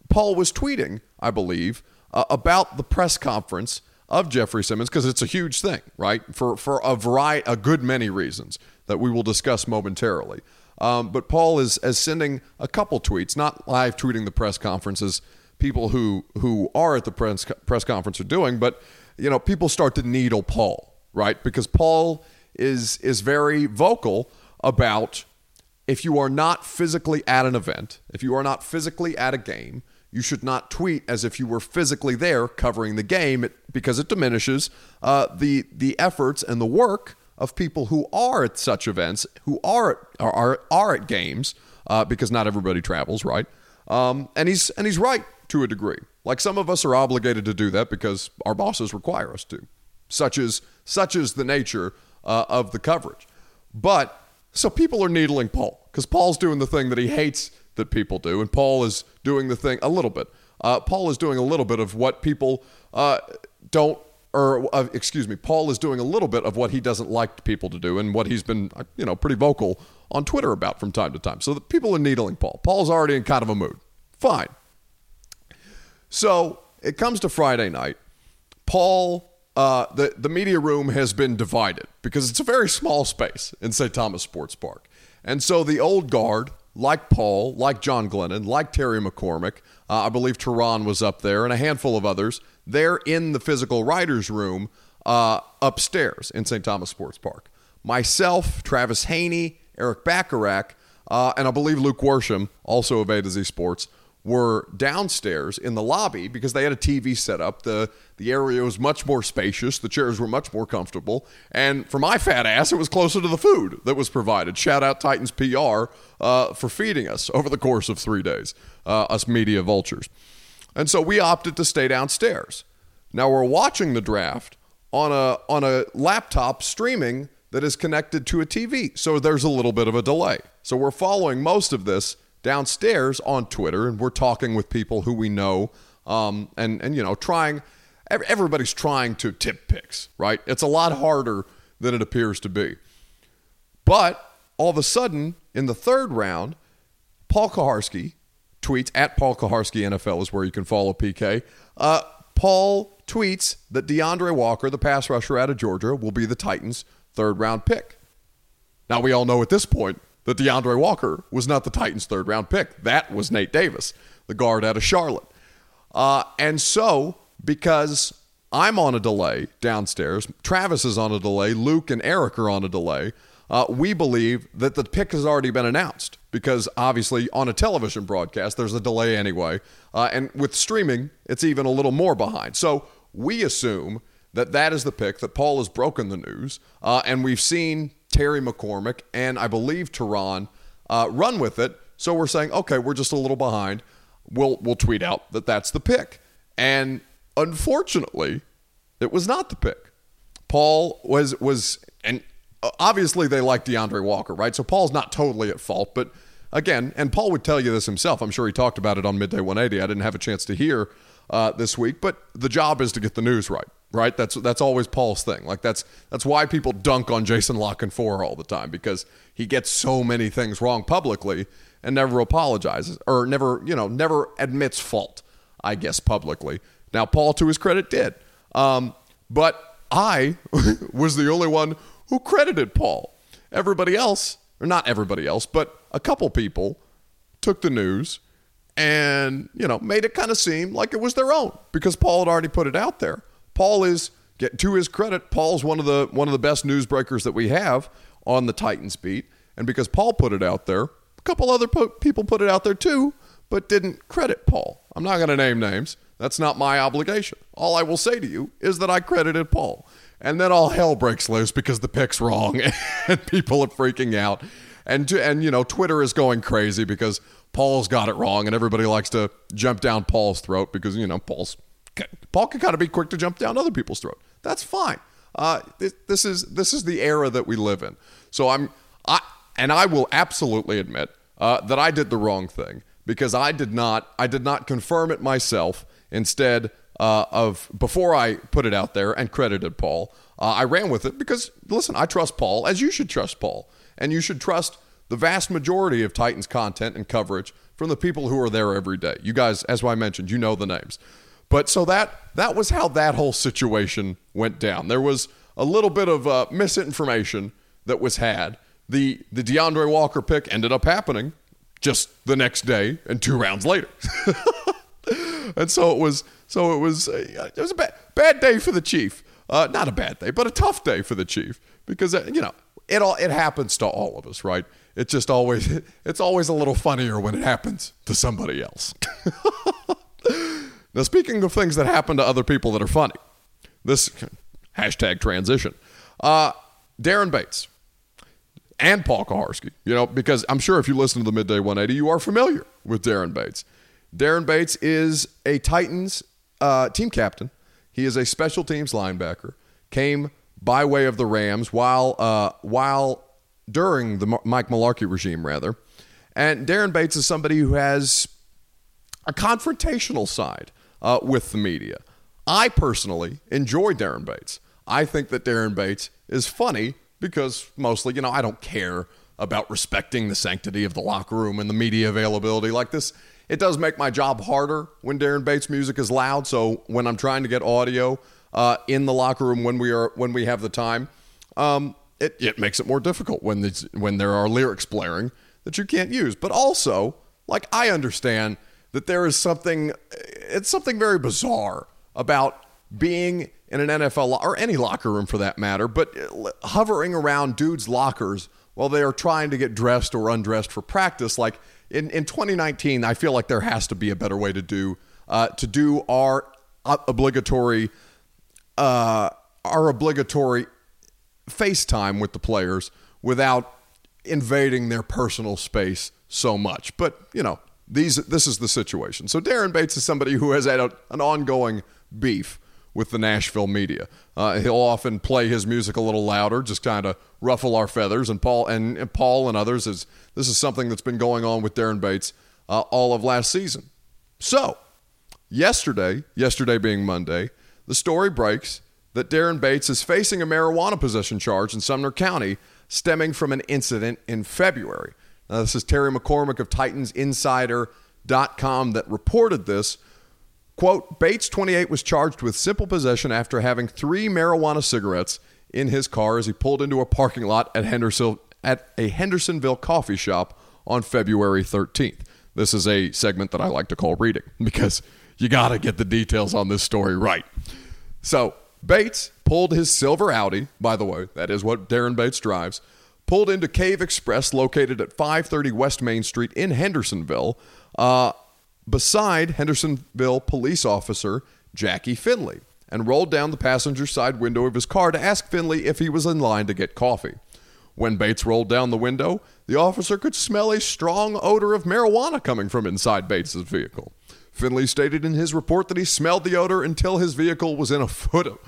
Speaker 1: Paul was tweeting, I believe uh, about the press conference of Jeffery Simmons because it's a huge thing, right? For for a variety, a good many reasons that we will discuss momentarily. Um, but Paul is is sending a couple tweets, not live tweeting the press conferences. People who who are at the press press conference are doing, but you know, people start to needle Paul, right? Because Paul is is very vocal about if you are not physically at an event, if you are not physically at a game, you should not tweet as if you were physically there covering the game because it diminishes uh, the the efforts and the work of people who are at such events, who are at, are are at games, uh, because not everybody travels, right? Um, and he's and he's right to a degree. Like some of us are obligated to do that because our bosses require us to. Such is such is the nature uh, of the coverage. But so people are needling Paul because Paul's doing the thing that he hates that people do, and Paul is doing the thing a little bit. Uh, Paul is doing a little bit of what people uh, don't, or uh, excuse me, Paul is doing a little bit of what he doesn't like people to do, and what he's been, uh, you know, pretty vocal on Twitter about from time to time. So the people are needling Paul. Paul's already in kind of a mood. Fine. So it comes to Friday night. Paul, uh, the the media room has been divided because it's a very small space in St. Thomas Sports Park, and so the old guard like Paul, like John Glennon, like Terry McCormick, uh, I believe Turron was up there, and a handful of others. They're in the physical writers' room uh, upstairs in St. Thomas Sports Park. Myself, Travis Haney, Erik Bacharach, uh, and I believe Luke Worsham, also of A to Z Sports, were downstairs in the lobby because they had a TV set up. The the area was much more spacious. The chairs were much more comfortable. And for my fat ass, it was closer to the food that was provided. Shout out Titans PR uh, for feeding us over the course of three days, uh, us media vultures. And so we opted to stay downstairs. Now we're watching the draft on a on a laptop streaming that is connected to a TV. So there's a little bit of a delay. So we're following most of this downstairs on Twitter, and we're talking with people who we know, um, and and you know, trying. Everybody's trying to tip picks, right? It's a lot harder than it appears to be. But all of a sudden, in the third round, Paul Kuharsky tweets at Paul Kuharsky NFL is where you can follow PK. Uh, Paul tweets that D'Andre Walker, the pass rusher out of Georgia, will be the Titans' third round pick. Now we all know at this point that D'Andre Walker was not the Titans' third round pick. That was Nate Davis, the guard out of Charlotte. Uh, and so, because I'm on a delay downstairs, Travis is on a delay, Luke and Eric are on a delay, uh, we believe that the pick has already been announced because obviously on a television broadcast, there's a delay anyway. Uh, and with streaming, it's even a little more behind. So we assume that that is the pick, that Paul has broken the news. Uh, and we've seen Terry McCormick, and I believe Turron uh, run with it. So we're saying, okay, we're just a little behind. We'll we'll tweet out that that's the pick. And unfortunately, It was not the pick. Paul was was and obviously they like D'Andre Walker, right? So Paul's not totally at fault, but again, and Paul would tell you this himself. I'm sure he talked about it on Midday 180. I didn't have a chance to hear uh, this week, but the job is to get the news right, right? That's that's always Paul's thing. Like that's that's why people dunk on Jason La Canfora all the time because he gets so many things wrong publicly and never apologizes or never you know never admits fault. I guess publicly. Now Paul, to his credit, did, um, but I (laughs) was the only one who credited Paul. Everybody else, or not everybody else, but a couple people took the news and, you know, made it kind of seem like it was their own because Paul had already put it out there. Paul is get to his credit, Paul's one of the one of the best newsbreakers that we have on the Titans beat, and because Paul put it out there, a couple other po- people put it out there too, but didn't credit Paul. I'm not going to name names. That's not my obligation. All I will say to you is that I credited Paul. And then all hell breaks loose because the pick's wrong (laughs) and people are freaking out. And, and, you know, Twitter is going crazy because Paul's got it wrong and everybody likes to jump down Paul's throat because, you know, Paul's Paul can kind of be quick to jump down other people's throat. That's fine. Uh, this, this is this is the era that we live in. So I'm I and I will absolutely admit uh, that I did the wrong thing because I did not I did not confirm it myself. Instead, uh, of before I put it out there and credited Paul. Uh, I ran with it because, listen, I trust Paul as you should trust Paul. And you should trust the vast majority of Titans content and coverage from the people who are there every day. You guys, as I mentioned, you know the names. But so that that was how that whole situation went down. There was a little bit of uh, misinformation that was had. The the D'Andre Walker pick ended up happening just the next day and two rounds later. (laughs) and so it was so it was uh, it was a bad bad day for the chief. Uh, not a bad day, but a tough day for the chief because uh, you know it all it happens to all of us, right? It's just always (laughs) it's always a little funnier when it happens to somebody else. (laughs) now, speaking of things that happen to other people that are funny, this hashtag transition. Uh, Daren Bates and Paul Kuharsky, you know, because I'm sure if you listen to the Midday 180, you are familiar with Daren Bates. Daren Bates is a Titans uh, team captain. He is a special teams linebacker. Came by way of the Rams while uh, while during the Mike Mularkey regime, rather. And Daren Bates is somebody who has a confrontational side uh, with the media. I personally enjoy Daren Bates. I think that Daren Bates is funny because mostly, you know, I don't care about respecting the sanctity of the locker room and the media availability like this it does make my job harder when Daren Bates' music is loud. So when I'm trying to get audio uh, in the locker room when we are when we have the time, um, it, it makes it more difficult when when there are lyrics blaring that you can't use. But also, like I understand that there is something it's something very bizarre about being in an NFL or any locker room for that matter, but hovering around dudes' lockers while they are trying to get dressed or undressed for practice, like in, in 2019, I feel like there has to be a better way to do uh, to do our obligatory uh, our obligatory FaceTime with the players without invading their personal space so much. But you know, these this is the situation. So Daren Bates is somebody who has had a, an ongoing beef with the Nashville media. Uh, he'll often play his music a little louder, just kind of ruffle our feathers. And Paul and, and, Paul and others is this is something that's been going on with Daren Bates uh, all of last season. So yesterday, yesterday being Monday, the story breaks that Daren Bates is facing a marijuana possession charge in Sumner County, stemming from an incident in February. Now, this is Terry McCormick of TitansInsider.com that reported this. Quote, Bates, 28, was charged with simple possession after having three marijuana cigarettes in his car as he pulled into a parking lot at, Henderson, at a Hendersonville coffee shop on February 13th. This is a segment that I like to call reading (laughs) because you got to get the details on this story right. So, Bates pulled his silver Audi, by the way, that is what Daren Bates drives, pulled into Cave Express located at 530 West Main Street in Hendersonville. Uh, beside Hendersonville police officer Jackie Finley and rolled down the passenger side window of his car to ask Finley if he was in line to get coffee. When Bates rolled down the window, the officer could smell a strong odor of marijuana coming from inside Bates's vehicle. Finley stated in his report that he smelled the odor until his vehicle was in a foot of,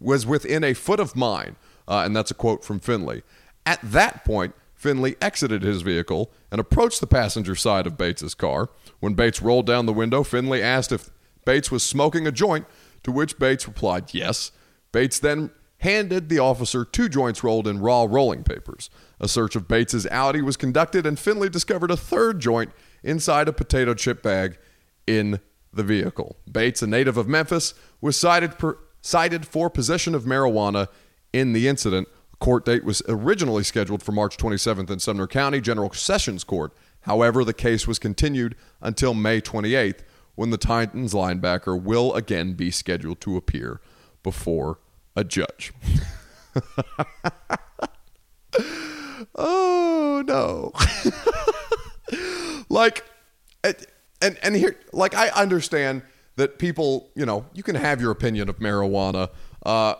Speaker 1: was within a foot of mine, uh, and that's a quote from Finley. At that point, Finley exited his vehicle and approached the passenger side of Bates's car. When Bates rolled down the window, Finley asked if Bates was smoking a joint, to which Bates replied yes. Bates then handed the officer two joints rolled in raw rolling papers. A search of Bates's Audi was conducted, and Finley discovered a third joint inside a potato chip bag in the vehicle. Bates, a native of Memphis, was cited, per, cited for possession of marijuana in the incident. A court date was originally scheduled for March 27th in Sumner County General Sessions Court. However, the case was continued until May 28th when the Titans linebacker will again be scheduled to appear before a judge. (laughs) oh no. (laughs) like and and here like I understand that people, you know, you can have your opinion of marijuana uh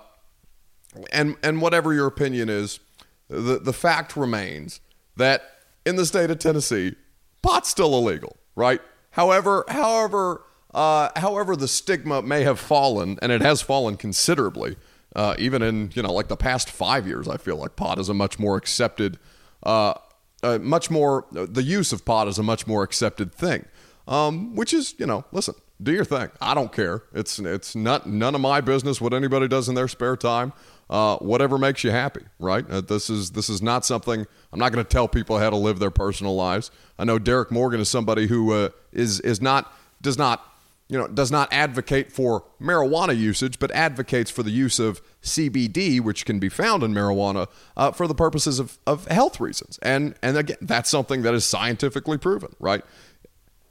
Speaker 1: and and whatever your opinion is, the the fact remains that in the state of Tennessee, pot's still illegal, right? However, however, uh, however, the stigma may have fallen, and it has fallen considerably, uh, even in you know like the past five years. I feel like pot is a much more accepted, uh, uh much more the use of pot is a much more accepted thing um, which is you know, listen, do your thing. I don't care. It's it's not none of my business what anybody does in their spare time. Uh, whatever makes you happy, right? Uh, this is this is not something I'm not going to tell people how to live their personal lives. I know Derrick Morgan is somebody who uh, is is not does not you know does not advocate for marijuana usage, but advocates for the use of CBD, which can be found in marijuana, uh, for the purposes of, of health reasons. And and again, that's something that is scientifically proven, right?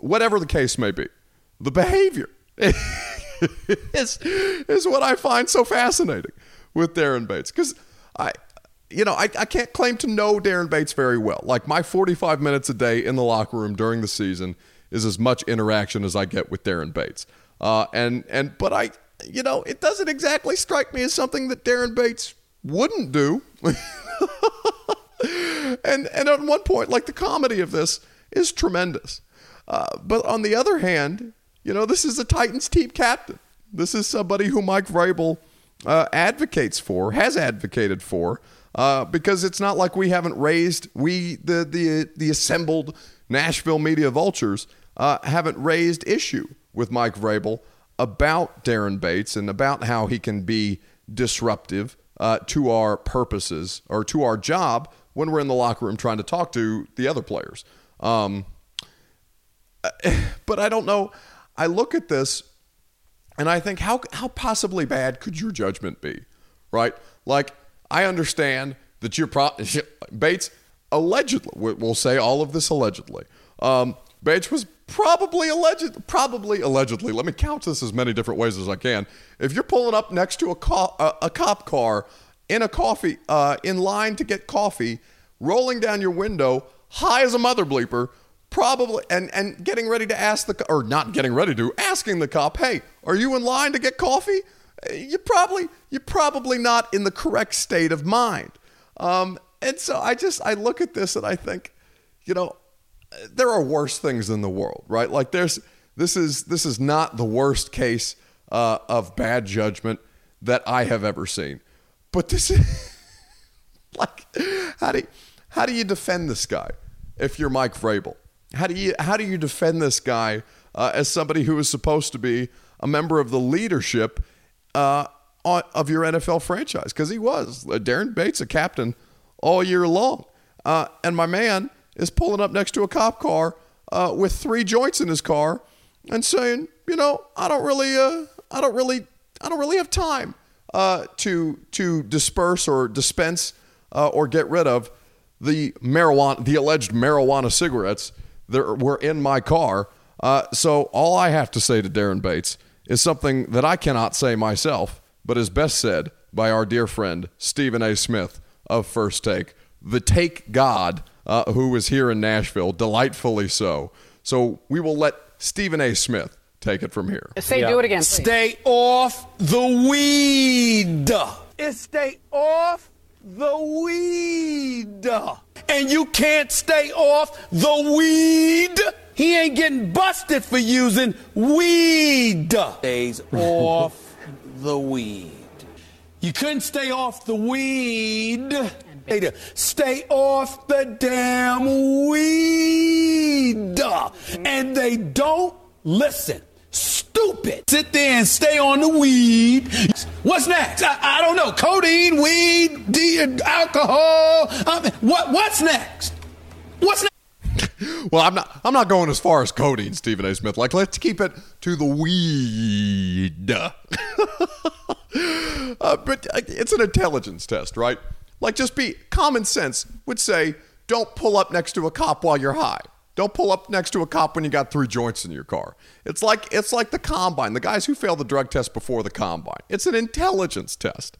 Speaker 1: Whatever the case may be, the behavior (laughs) is, is what I find so fascinating with Daren Bates. Because I, you know, I, I can't claim to know Daren Bates very well. Like my 45 minutes a day in the locker room during the season is as much interaction as I get with Daren Bates. Uh, and and but I, you know, it doesn't exactly strike me as something that Daren Bates wouldn't do. (laughs) and and at one point, like the comedy of this is tremendous. Uh, but on the other hand, you know, this is a Titans team captain. This is somebody who Mike Vrabel uh, advocates for, has advocated for, uh, because it's not like we haven't raised we the the the assembled Nashville media vultures uh, haven't raised issue with Mike Vrabel about Daren Bates and about how he can be disruptive uh, to our purposes or to our job when we're in the locker room trying to talk to the other players. Um, (sighs) but I don't know. I look at this and I think, how, how possibly bad could your judgment be? Right? Like, I understand that you're pro- (laughs) Bates allegedly, we'll say all of this allegedly. Um, Bates was probably alleged, probably allegedly. Let me count this as many different ways as I can. If you're pulling up next to a, co- a, a cop car in a coffee, uh, in line to get coffee, rolling down your window, high as a mother bleeper, probably and and getting ready to ask the or not getting ready to asking the cop, "Hey, are you in line to get coffee?" You probably you're probably not in the correct state of mind. Um, and so I just I look at this and I think, you know, there are worse things in the world, right? Like there's this is this is not the worst case uh, of bad judgment that I have ever seen. But this is (laughs) like how do you, how do you defend this guy if you're Mike Vrabel? How do you how do you defend this guy uh, as somebody who is supposed to be a member of the leadership uh, of your NFL franchise? Because he was uh, Daren Bates, a captain all year long, uh, and my man is pulling up next to a cop car uh, with three joints in his car and saying, you know, I don't really, uh, I don't really, I don't really have time to to disperse or dispense or get rid of the marijuana, the alleged marijuana cigarettes that were in my car. Uh, so all I have to say to Daren Bates is something that I cannot say myself, but is best said by our dear friend Stephen A. Smith of First Take, the Take God, uh, who is here in Nashville, delightfully so. So we will let Stephen A. Smith take it from here.
Speaker 4: Say, yeah. do it again.
Speaker 5: Please. Stay off the weed. It's stay off the weed. And you can't stay off the weed he ain't getting busted for using weed. Stays off the weed. You couldn't stay off the weed. Stay off the damn weed. And they don't listen. Stupid. Sit there and stay on the weed. What's next? I, I don't know. Codeine, weed, de- alcohol. What, what's next? What's next? (laughs)
Speaker 1: well, I'm not. I'm not going as far as codeine, Stephen A. Smith. Like, let's keep it to the weed. (laughs) uh, but uh, it's an intelligence test, right? Like, just be common sense would say, don't pull up next to a cop while you're high. Don't pull up next to a cop when you got three joints in your car. It's like it's like the combine. The guys who fail the drug test before the combine. It's an intelligence test.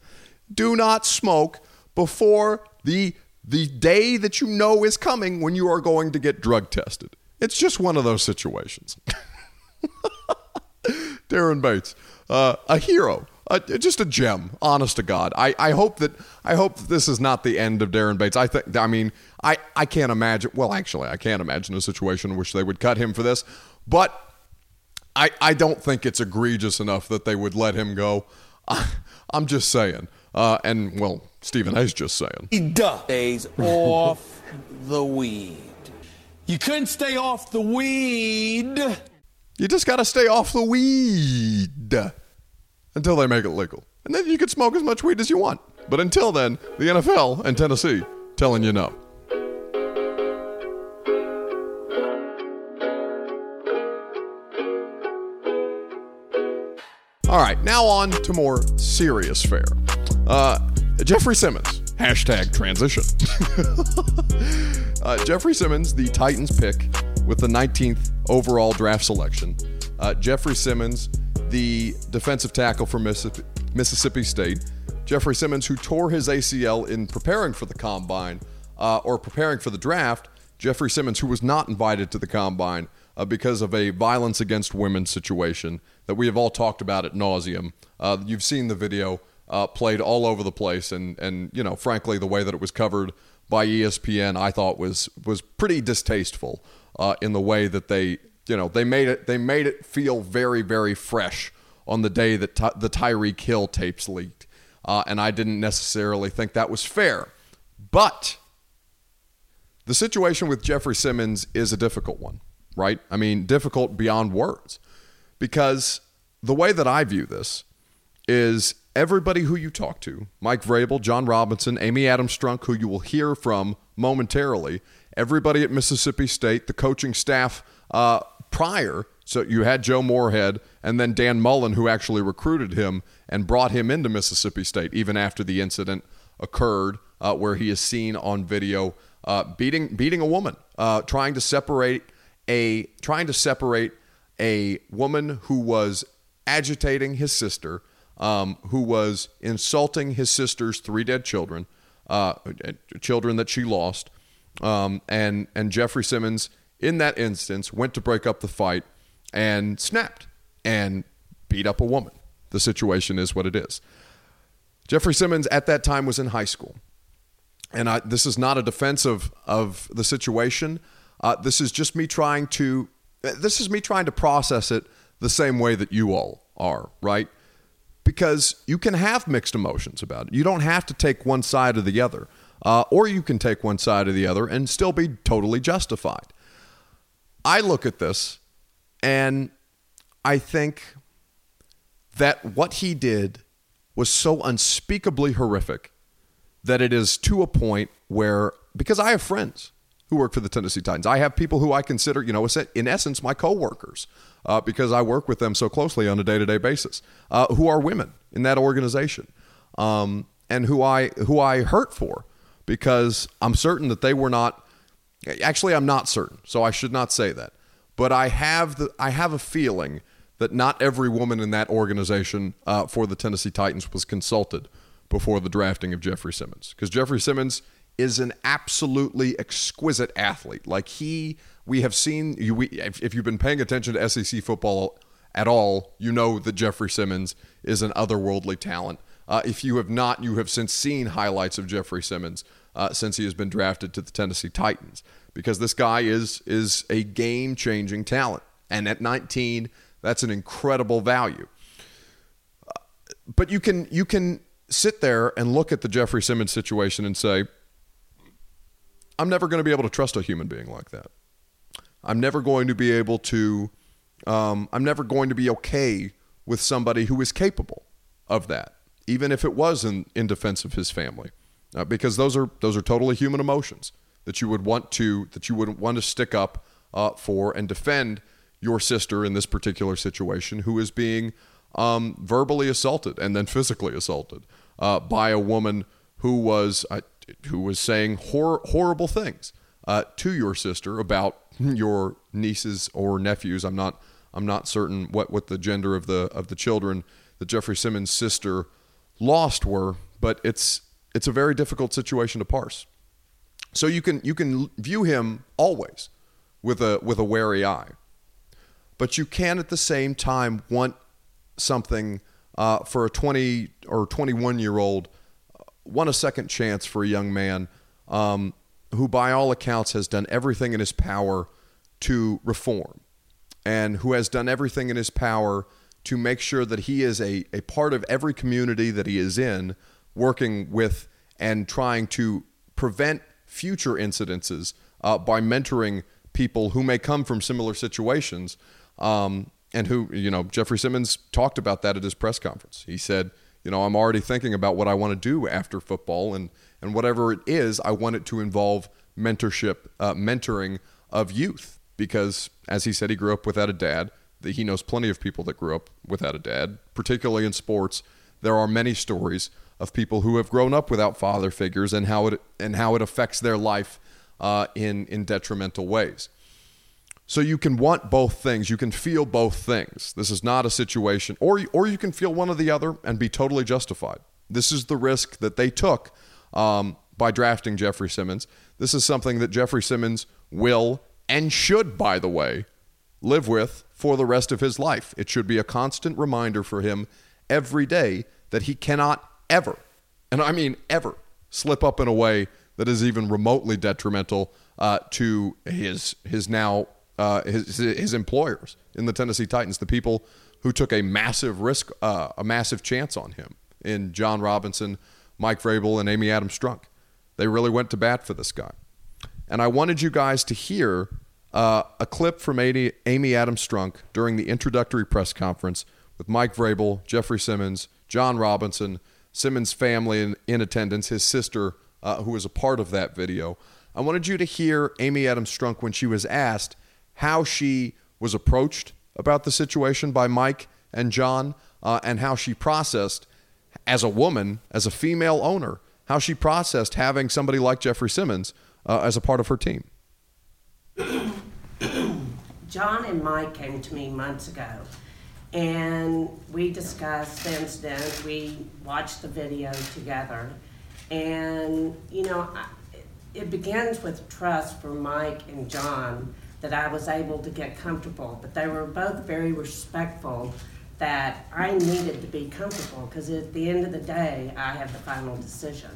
Speaker 1: Do not smoke before the the day that you know is coming when you are going to get drug tested. It's just one of those situations. (laughs) Daren Bates, uh, a hero, uh, just a gem. Honest to God, I, I hope that I hope that this is not the end of Daren Bates. I think I mean I I can't imagine. Well, actually, I can't imagine a situation in which they would cut him for this, but. I, I don't think it's egregious enough that they would let him go. (laughs) I, am just saying. Uh, and, well, Stephen A's just saying.
Speaker 5: He stays off the weed. You couldn't stay off the weed.
Speaker 1: You just got to stay off the weed until they make it legal. And then you can smoke as much weed as you want. But until then, the NFL and Tennessee telling you no. All right, now on to more serious fare. Uh, Jeffery Simmons, hashtag transition. (laughs) uh, Jeffery Simmons, the Titans pick with the 19th overall draft selection. Uh, Jeffery Simmons, the defensive tackle for Mississippi, State. Jeffery Simmons, who tore his ACL in preparing for the combine uh, or preparing for the draft. Jeffery Simmons, who was not invited to the combine uh, because of a violence against women situation that we have all talked about at nauseum. Uh, you've seen the video uh, played all over the place, and and you know, frankly, the way that it was covered by ESPN, I thought was was pretty distasteful uh, in the way that they you know they made it they made it feel very very fresh on the day that ty- the Tyreek Hill tapes leaked, uh, and I didn't necessarily think that was fair, but. The situation with Jeffery Simmons is a difficult one, right? I mean, difficult beyond words because the way that I view this is everybody who you talk to, Mike Vrabel, Jon Robinson, Amy Adams Strunk, who you will hear from momentarily, everybody at Mississippi State, the coaching staff uh, prior. So you had Joe Moorhead and then Dan Mullen, who actually recruited him and brought him into Mississippi State, even after the incident occurred, uh, where he is seen on video uh, beating beating a woman, uh, trying to separate a trying to separate a woman who was agitating his sister, um, who was insulting his sister's three dead children, uh, children that she lost, um, and and Jeffery Simmons in that instance went to break up the fight and snapped and beat up a woman. The situation is what it is. Jeffery Simmons at that time was in high school, and I, this is not a defense of of the situation. Uh, this is just me trying to this is me trying to process it the same way that you all are, right? Because you can have mixed emotions about it. You don't have to take one side or the other, uh, or you can take one side or the other and still be totally justified. I look at this and I think that what he did was so unspeakably horrific that it is to a point where, because I have friends who work for the Tennessee Titans. I have people who I consider, you know, in essence, my coworkers, uh, because I work with them so closely on a day to day basis, uh, who are women in that organization, um, and who I who I hurt for, because I'm certain that they were not. Actually, I'm not certain, so I should not say that. But I have the I have a feeling that not every woman in that organization uh, for the Tennessee Titans was consulted before the drafting of Jeffery Simmons, because Jeffery Simmons is an absolutely exquisite athlete. Like he, we have seen you. We, if, if you've been paying attention to SEC football at all, you know that Jeffery Simmons is an otherworldly talent. Uh, if you have not, you have since seen highlights of Jeffery Simmons uh, since he has been drafted to the Tennessee Titans. because this guy is is a game changing talent, and at 19, that's an incredible value. Uh, but you can you can sit there and look at the Jeffery Simmons situation and say, I'm never going to be able to trust a human being like that. I'm never going to be able to. Um, I'm never going to be okay with somebody who is capable of that, even if it was in, in defense of his family, uh, because those are those are totally human emotions that you would want to that you would want to stick up uh, for and defend your sister in this particular situation, who is being um, verbally assaulted and then physically assaulted uh, by a woman who was uh, who was saying hor- horrible things uh, to your sister about your nieces or nephews. I'm not I'm not certain what, what the gender of the of the children that Jeffery Simmons' sister lost were, but it's it's a very difficult situation to parse. So you can you can view him always with a with a wary eye, but you can at the same time want something uh, for a 20 or 21 year old, want a second chance for a young man um, who, by all accounts, has done everything in his power to reform and who has done everything in his power to make sure that he is a, a part of every community that he is in, working with and trying to prevent future incidences uh, by mentoring people who may come from similar situations. Um, and who, you know, Jeffery Simmons talked about that at his press conference. He said, you know, I'm already thinking about what I want to do after football, and, and whatever it is, I want it to involve mentorship, uh, mentoring of youth because, as he said, he grew up without a dad. He knows plenty of people that grew up without a dad, particularly in sports. There are many stories of people who have grown up without father figures and how it and how it affects their life uh, in in detrimental ways. So you can want both things. You can feel both things. This is not a situation, or or you can feel one or the other and be totally justified. This is the risk that they took um, by drafting Jeffery Simmons. This is something that Jeffery Simmons will and should, by the way, live with for the rest of his life. It should be a constant reminder for him every day that he cannot ever, and I mean ever, slip up in a way that is even remotely detrimental uh, to his his now uh, his his employers in the Tennessee Titans, the people who took a massive risk, uh, a massive chance on him in Jon Robinson, Mike Vrabel, and Amy Adams Strunk. They really went to bat for this guy. And I wanted you guys to hear uh, a clip from Amy, Amy Adams Strunk during the introductory press conference with Mike Vrabel, Jeffery Simmons, Jon Robinson, Simmons' family in, in attendance, his sister, uh, who was a part of that video. I wanted you to hear Amy Adams Strunk when she was asked how she was approached about the situation by Mike and Jon uh, and how she processed as a woman, as a female owner, how she processed having somebody like Jeffery Simmons uh, as a part of her team.
Speaker 4: Jon and Mike came to me months ago, and we discussed the incident. We watched the video together, and you know, it begins with trust for Mike and Jon that I was able to get comfortable. But they were both very respectful that I needed to be comfortable because at the end of the day, I have the final decision.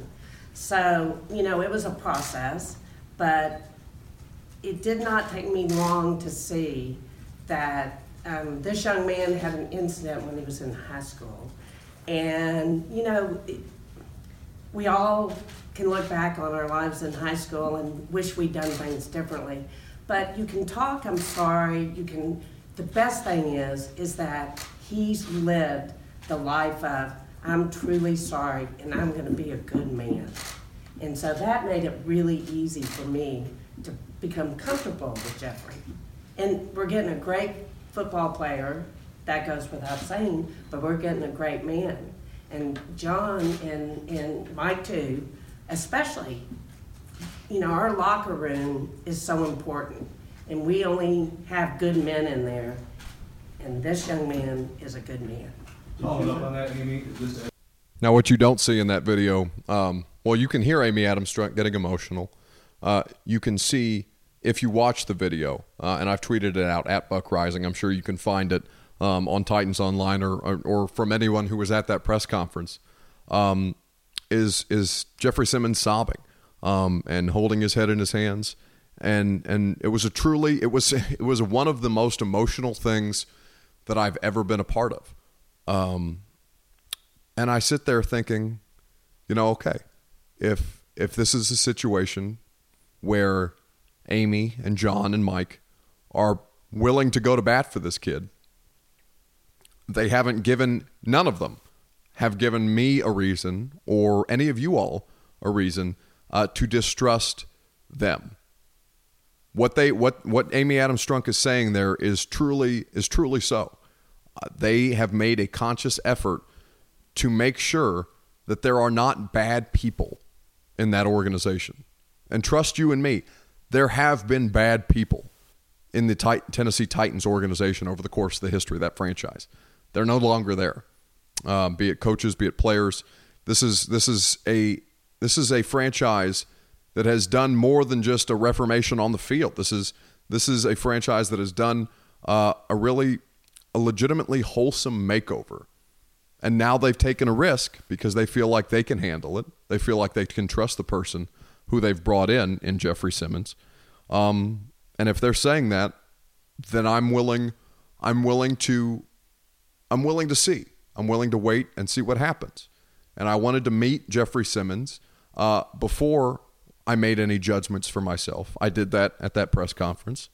Speaker 4: So, you know, it was a process, but it did not take me long to see that um, this young man had an incident when he was in high school. And, you know, it, we all can look back on our lives in high school and wish we'd done things differently. But you can talk, I'm sorry, you can, the best thing is, is that he's lived the life of, I'm truly sorry and I'm going to be a good man. And so that made it really easy for me to become comfortable with Jeffery. And we're getting a great football player, that goes without saying, but we're getting a great man. And Jon and, and Mike too, especially, you know, our locker room is so important. And we only have good men in there. And this young man is a good man.
Speaker 1: Following up on that, Amy, now, what you don't see in that video, um, well, you can hear Amy Adams Strunk getting emotional. Uh, you can see if you watch the video, uh, and I've tweeted it out at Buck Reising, I'm sure you can find it um, on Titans Online or, or, or from anyone who was at that press conference. Um, is is Jeffery Simmons sobbing um, and holding his head in his hands and and it was a truly it was (laughs) it was one of the most emotional things that I've ever been a part of. Um, and I sit there thinking, you know, okay, if if this is a situation where Amy and Jon and Mike are willing to go to bat for this kid, they haven't given none of them have given me a reason or any of you all a reason uh, to distrust them. What they what what Amy Adams Strunk is saying there is truly is truly so. Uh, they have made a conscious effort to make sure that there are not bad people in that organization. And trust you and me, there have been bad people in the Tennessee Titans organization over the course of the history of that franchise. They're no longer there, um, be it coaches, be it players. This is this is a this is a franchise that has done more than just a reformation on the field. This is this is a franchise that has done uh, a really a legitimately wholesome makeover and now they've taken a risk because they feel like they can handle it. They feel like they can trust the person who they've brought in in Jeffery Simmons. Um, and if they're saying that, then I'm willing. I'm willing to. I'm willing to see. I'm willing to wait and see what happens. And I wanted to meet Jeffery Simmons uh, before I made any judgments for myself. I did that at that press conference.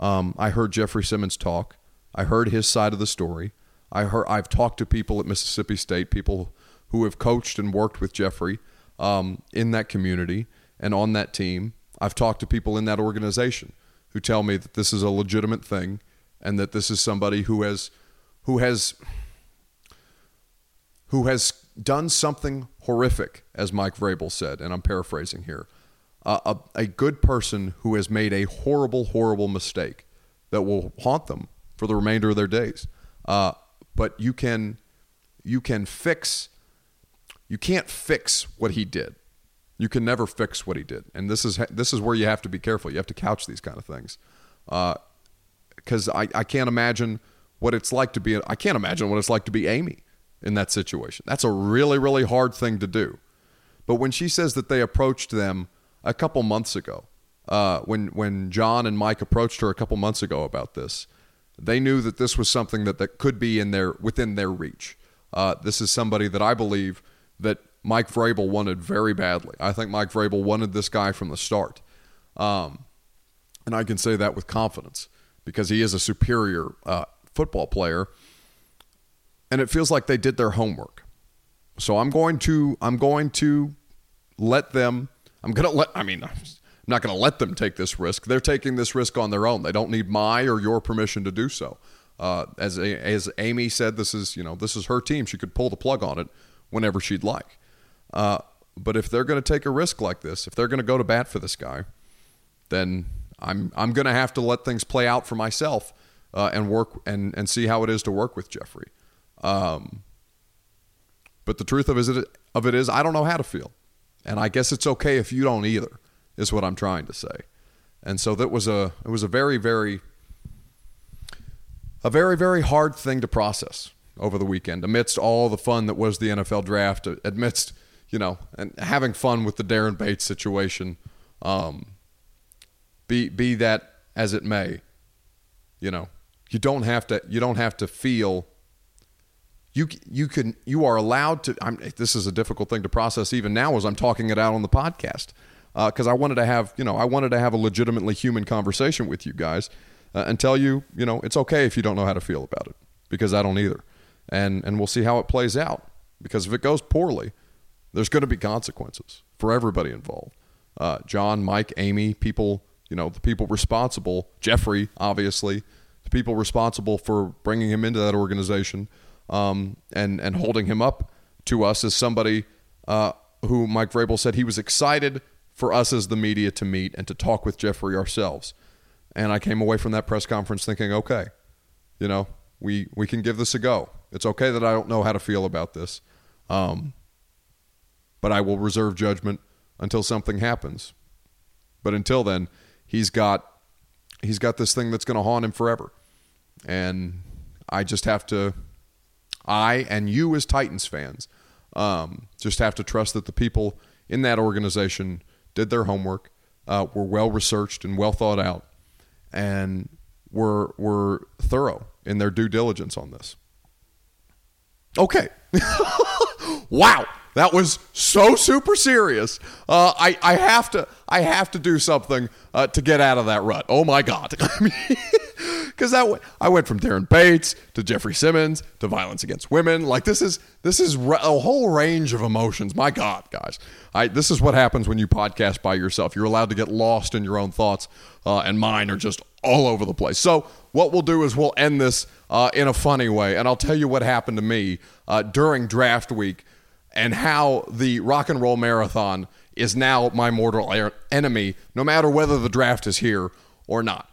Speaker 1: Um, I heard Jeffery Simmons talk. I heard his side of the story. I heard I've talked to people at Mississippi State, people who have coached and worked with Jeffery um, in that community and on that team. I've talked to people in that organization who tell me that this is a legitimate thing and that this is somebody who has who has who has done something horrific, as Mike Vrabel said, and I'm paraphrasing here. Uh, a, a good person who has made a horrible, horrible mistake that will haunt them for the remainder of their days. Uh, but you can you can fix you can't fix what he did. You can never fix what he did, and this is this is where you have to be careful. You have to couch these kind of things, because uh, I I can't imagine what it's like to be I can't imagine what it's like to be Amy in that situation. That's a really really hard thing to do. But when she says that they approached them a couple months ago, uh, when when Jon and Mike approached her a couple months ago about this, they knew that this was something that, that could be in their within their reach. Uh, this is somebody that I believe that Mike Vrabel wanted very badly. I think Mike Vrabel wanted this guy from the start, um, and I can say that with confidence because he is a superior uh, football player, and it feels like they did their homework. So I'm going to I'm going to let them. I'm going to let. I mean, (laughs) I'm not going to let them take this risk. They're taking this risk on their own. They don't need my or your permission to do so. Uh, as as Amy said, this is you know this is her team. She could pull the plug on it whenever she'd like. Uh, but if they're going to take a risk like this, if they're going to go to bat for this guy, then I'm I'm going to have to let things play out for myself uh, and work and and see how it is to work with Jeffery. Um, but the truth of it, of it is, I don't know how to feel, and I guess it's okay if you don't either is what I'm trying to say. And so that was a it was a very very a very very hard thing to process over the weekend amidst all the fun that was the NFL draft amidst you know and having fun with the Daren Bates situation um, be be that as it may you know you don't have to you don't have to feel you you can you are allowed to I'm, this is a difficult thing to process even now as I'm talking it out on the podcast because uh, I wanted to have, you know, I wanted to have a legitimately human conversation with you guys uh, and tell you, you know, it's okay if you don't know how to feel about it because I don't either, and and we'll see how it plays out because if it goes poorly, there's going to be consequences for everybody involved. Uh, Jon, Mike, Amy, people, you know, the people responsible, Jeffery, obviously, the people responsible for bringing him into that organization um, and and holding him up to us as somebody uh, who Mike Vrabel said he was excited for us as the media to meet and to talk with Jeffery ourselves. And I came away from that press conference thinking, okay, you know, we we can give this a go. It's okay that I don't know how to feel about this, um, but I will reserve judgment until something happens. But until then, he's got he's got this thing that's going to haunt him forever, and I just have to, I and you as Titans fans, um, just have to trust that the people in that organization did their homework, uh, were well researched and well thought out, and were were thorough in their due diligence on this. Okay. (laughs) wow. That was so super serious. Uh, I, I have to I have to do something uh, to get out of that rut. Oh my god! (laughs) Because that w- I went from Daren Bates to Jeffery Simmons to violence against women. Like this is this is a whole range of emotions. My God, guys! I this is what happens when you podcast by yourself. You're allowed to get lost in your own thoughts, uh, and mine are just all over the place. So what we'll do is we'll end this uh, in a funny way, and I'll tell you what happened to me uh, during draft week and how the rock and roll marathon is now my mortal enemy, no matter whether the draft is here or not.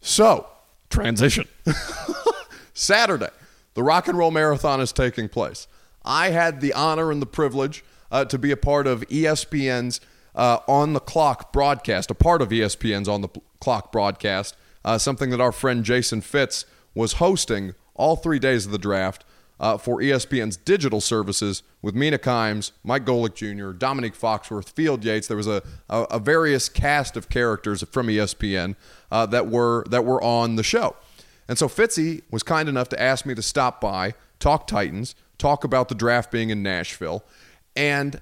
Speaker 1: So, transition. (laughs) Saturday, the rock and roll marathon is taking place. I had the honor and the privilege uh, to be a part of ESPN's uh, On the Clock broadcast, a part of ESPN's On the Clock broadcast, uh, something that our friend Jason Fitz was hosting all three days of the draft uh, for ESPN's digital services with Mina Kimes, Mike Golic Jr., Dominique Foxworth, Field Yates. There was a, a, a various cast of characters from ESPN uh, that were that were on the show. And so Fitzy was kind enough to ask me to stop by, talk Titans, talk about the draft being in Nashville, and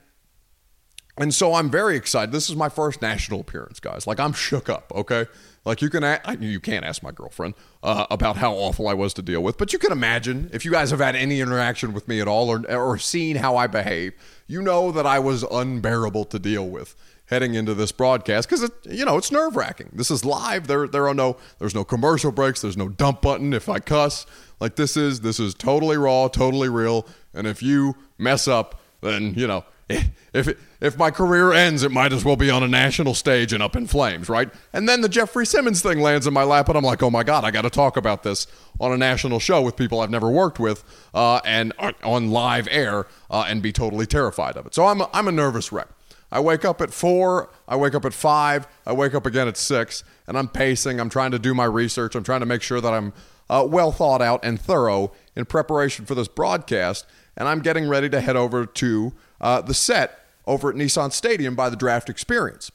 Speaker 1: and so I'm very excited. This is my first national appearance, guys. Like I'm shook up. Okay, like you can, you can't ask my girlfriend uh, about how awful I was to deal with, but you can imagine if you guys have had any interaction with me at all or, or seen how I behave, you know that I was unbearable to deal with heading into this broadcast because it, you know, it's nerve wracking. This is live. There, there are no, there's no commercial breaks. There's no dump button if I cuss. Like this is, this is totally raw, totally real. And if you mess up, then you know (laughs) if if my career ends, it might as well be on a national stage and up in flames, right? And then the Jeffery Simmons thing lands in my lap, and I'm like, oh my god, I got to talk about this on a national show with people I've never worked with, uh, and on live air, uh, and be totally terrified of it. So I'm a, I'm a nervous wreck. I wake up at four, I wake up at five, I wake up again at six, and I'm pacing. I'm trying to do my research. I'm trying to make sure that I'm uh, well thought out and thorough in preparation for this broadcast, and I'm getting ready to head over to uh, the set over at Nissan Stadium by the draft experience.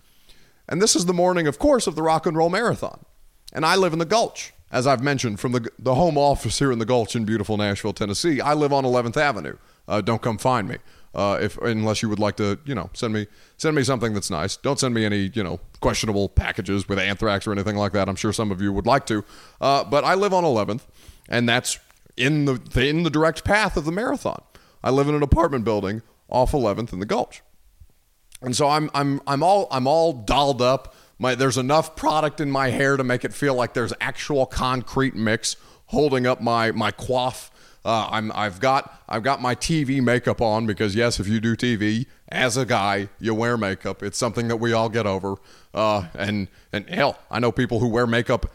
Speaker 1: And this is the morning, of course, of the Rock and Roll Marathon. And I live in the Gulch, as I've mentioned, from the, the home office here in the Gulch in beautiful Nashville, Tennessee. I live on 11th Avenue. Uh, don't come find me. Uh, if unless you would like to, you know, send me send me something that's nice. Don't send me any, you know, questionable packages with anthrax or anything like that. I'm sure some of you would like to, uh, but I live on 11th, and that's in the in the direct path of the marathon. I live in an apartment building off 11th in the Gulch. And so I'm I'm I'm all I'm all dolled up. My there's enough product in my hair to make it feel like there's actual concrete mix holding up my my coif. Uh, I'm I've got I've got my TV makeup on because yes, if you do TV as a guy, you wear makeup. It's something that we all get over. Uh, and and hell, I know people who wear makeup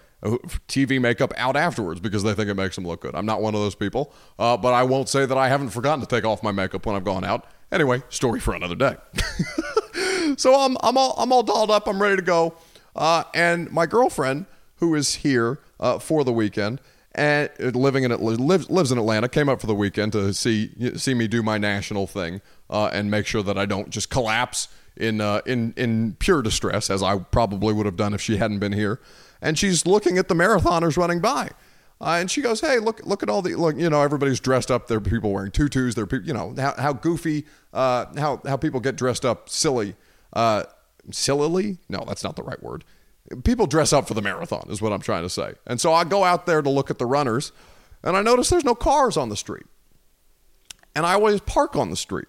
Speaker 1: TV makeup out afterwards because they think it makes them look good. I'm not one of those people, uh, but I won't say that I haven't forgotten to take off my makeup when I've gone out. Anyway, story for another day. (laughs) so I'm, I'm, all, I'm all dolled up. I'm ready to go. Uh, and my girlfriend, who is here uh, for the weekend and living in lives lives in Atlanta, came up for the weekend to see see me do my national thing uh, and make sure that I don't just collapse in uh, in in pure distress, as I probably would have done if she hadn't been here and she's looking at the marathoners running by. Uh, and she goes, "Hey, look! Look at all the look. You know, everybody's dressed up. There are people wearing tutus. There are people. You know how, how goofy. Uh, how how people get dressed up silly. Uh, sillily? No, that's not the right word. People dress up for the marathon is what I'm trying to say. And so I go out there to look at the runners, and I notice there's no cars on the street. And I always park on the street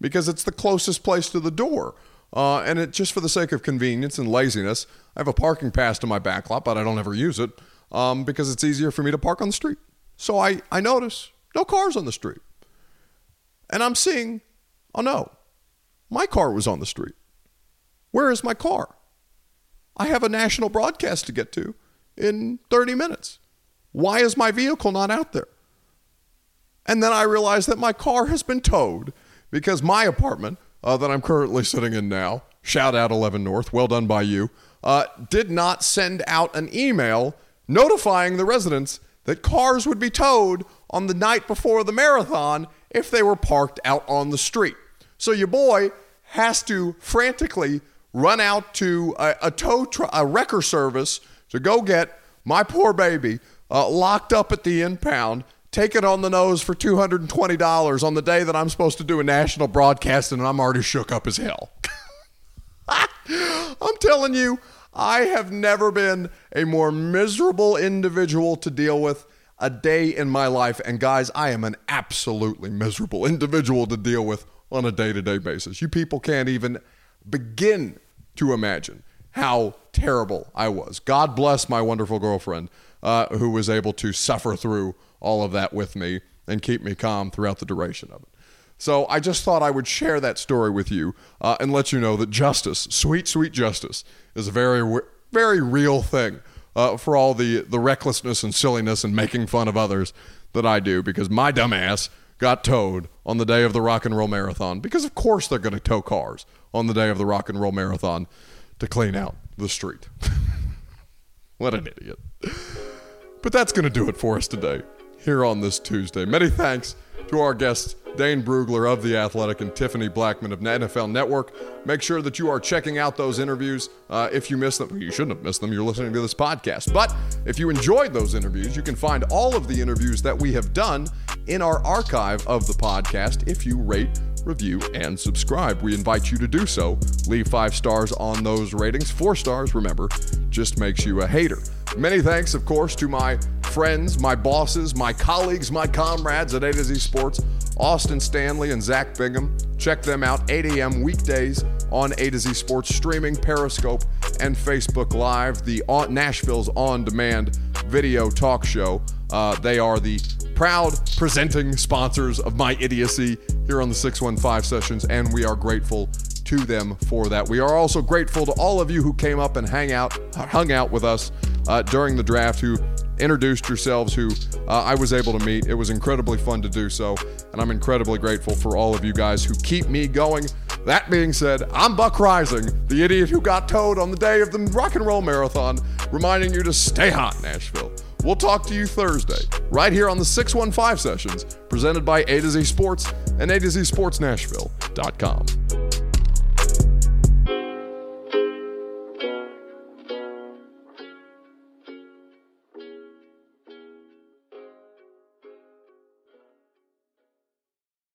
Speaker 1: because it's the closest place to the door. Uh, and it just for the sake of convenience and laziness, I have a parking pass to my back lot, but I don't ever use it um, because it's easier for me to park on the street. So I, I notice no cars on the street. And I'm seeing, oh no, my car was on the street. Where is my car? I have a national broadcast to get to in 30 minutes. Why is my vehicle not out there? And then I realize that my car has been towed because my apartment uh, that I'm currently sitting in now, shout out 11 North, well done by you, uh, did not send out an email notifying the residents that cars would be towed on the night before the marathon if they were parked out on the street. So your boy has to frantically run out to a, a tow tr- a wrecker service to go get my poor baby uh, locked up at the impound, take it on the nose for $220 on the day that I'm supposed to do a national broadcast and I'm already shook up as hell. (laughs) I'm telling you, I have never been a more miserable individual to deal with a day in my life. And guys, I am an absolutely miserable individual to deal with on a day to day basis. You people can't even begin to imagine how terrible I was. God bless my wonderful girlfriend uh, who was able to suffer through all of that with me and keep me calm throughout the duration of it. So I just thought I would share that story with you uh, and let you know that justice, sweet, sweet justice, is a very, very real thing uh, for all the, the recklessness and silliness and making fun of others that I do because my dumbass got towed on the day of the rock and roll marathon because of course they're going to tow cars on the day of the rock and roll marathon to clean out the street. (laughs) what an idiot. But that's going to do it for us today here on this Tuesday. Many thanks to our guests, Dane Brugler of The Athletic and Tiffany Blackmon of NFL Network. Make sure that you are checking out those interviews. Uh, if you missed them, you shouldn't have missed them. You're listening to this podcast. But if you enjoyed those interviews, you can find all of the interviews that we have done in our archive of the podcast if you rate review, and subscribe. We invite you to do so. Leave five stars on those ratings. Four stars, remember, just makes you a hater. Many thanks, of course, to my friends, my bosses, my colleagues, my comrades at A to Z Sports, Austin Stanley and Zach Bingham. Check them out 8 a.m. weekdays on A to Z Sports streaming, Periscope, and Facebook Live, the Nashville's on demand video talk show. Uh, they are the proud presenting sponsors of my idiocy here on the 615 sessions, and we are grateful to them for that. We are also grateful to all of you who came up and hang out, hung out with us uh, during the draft, who introduced yourselves, who uh, I was able to meet. It was incredibly fun to do so, and I'm incredibly grateful for all of you guys who keep me going. That being said, I'm Buck Reising, the idiot who got towed on the day of the rock and roll marathon, reminding you to stay hot, Nashville. We'll talk to you Thursday, right here on the 615 sessions, presented by A to Z Sports and A to Z Sports Nashville.com.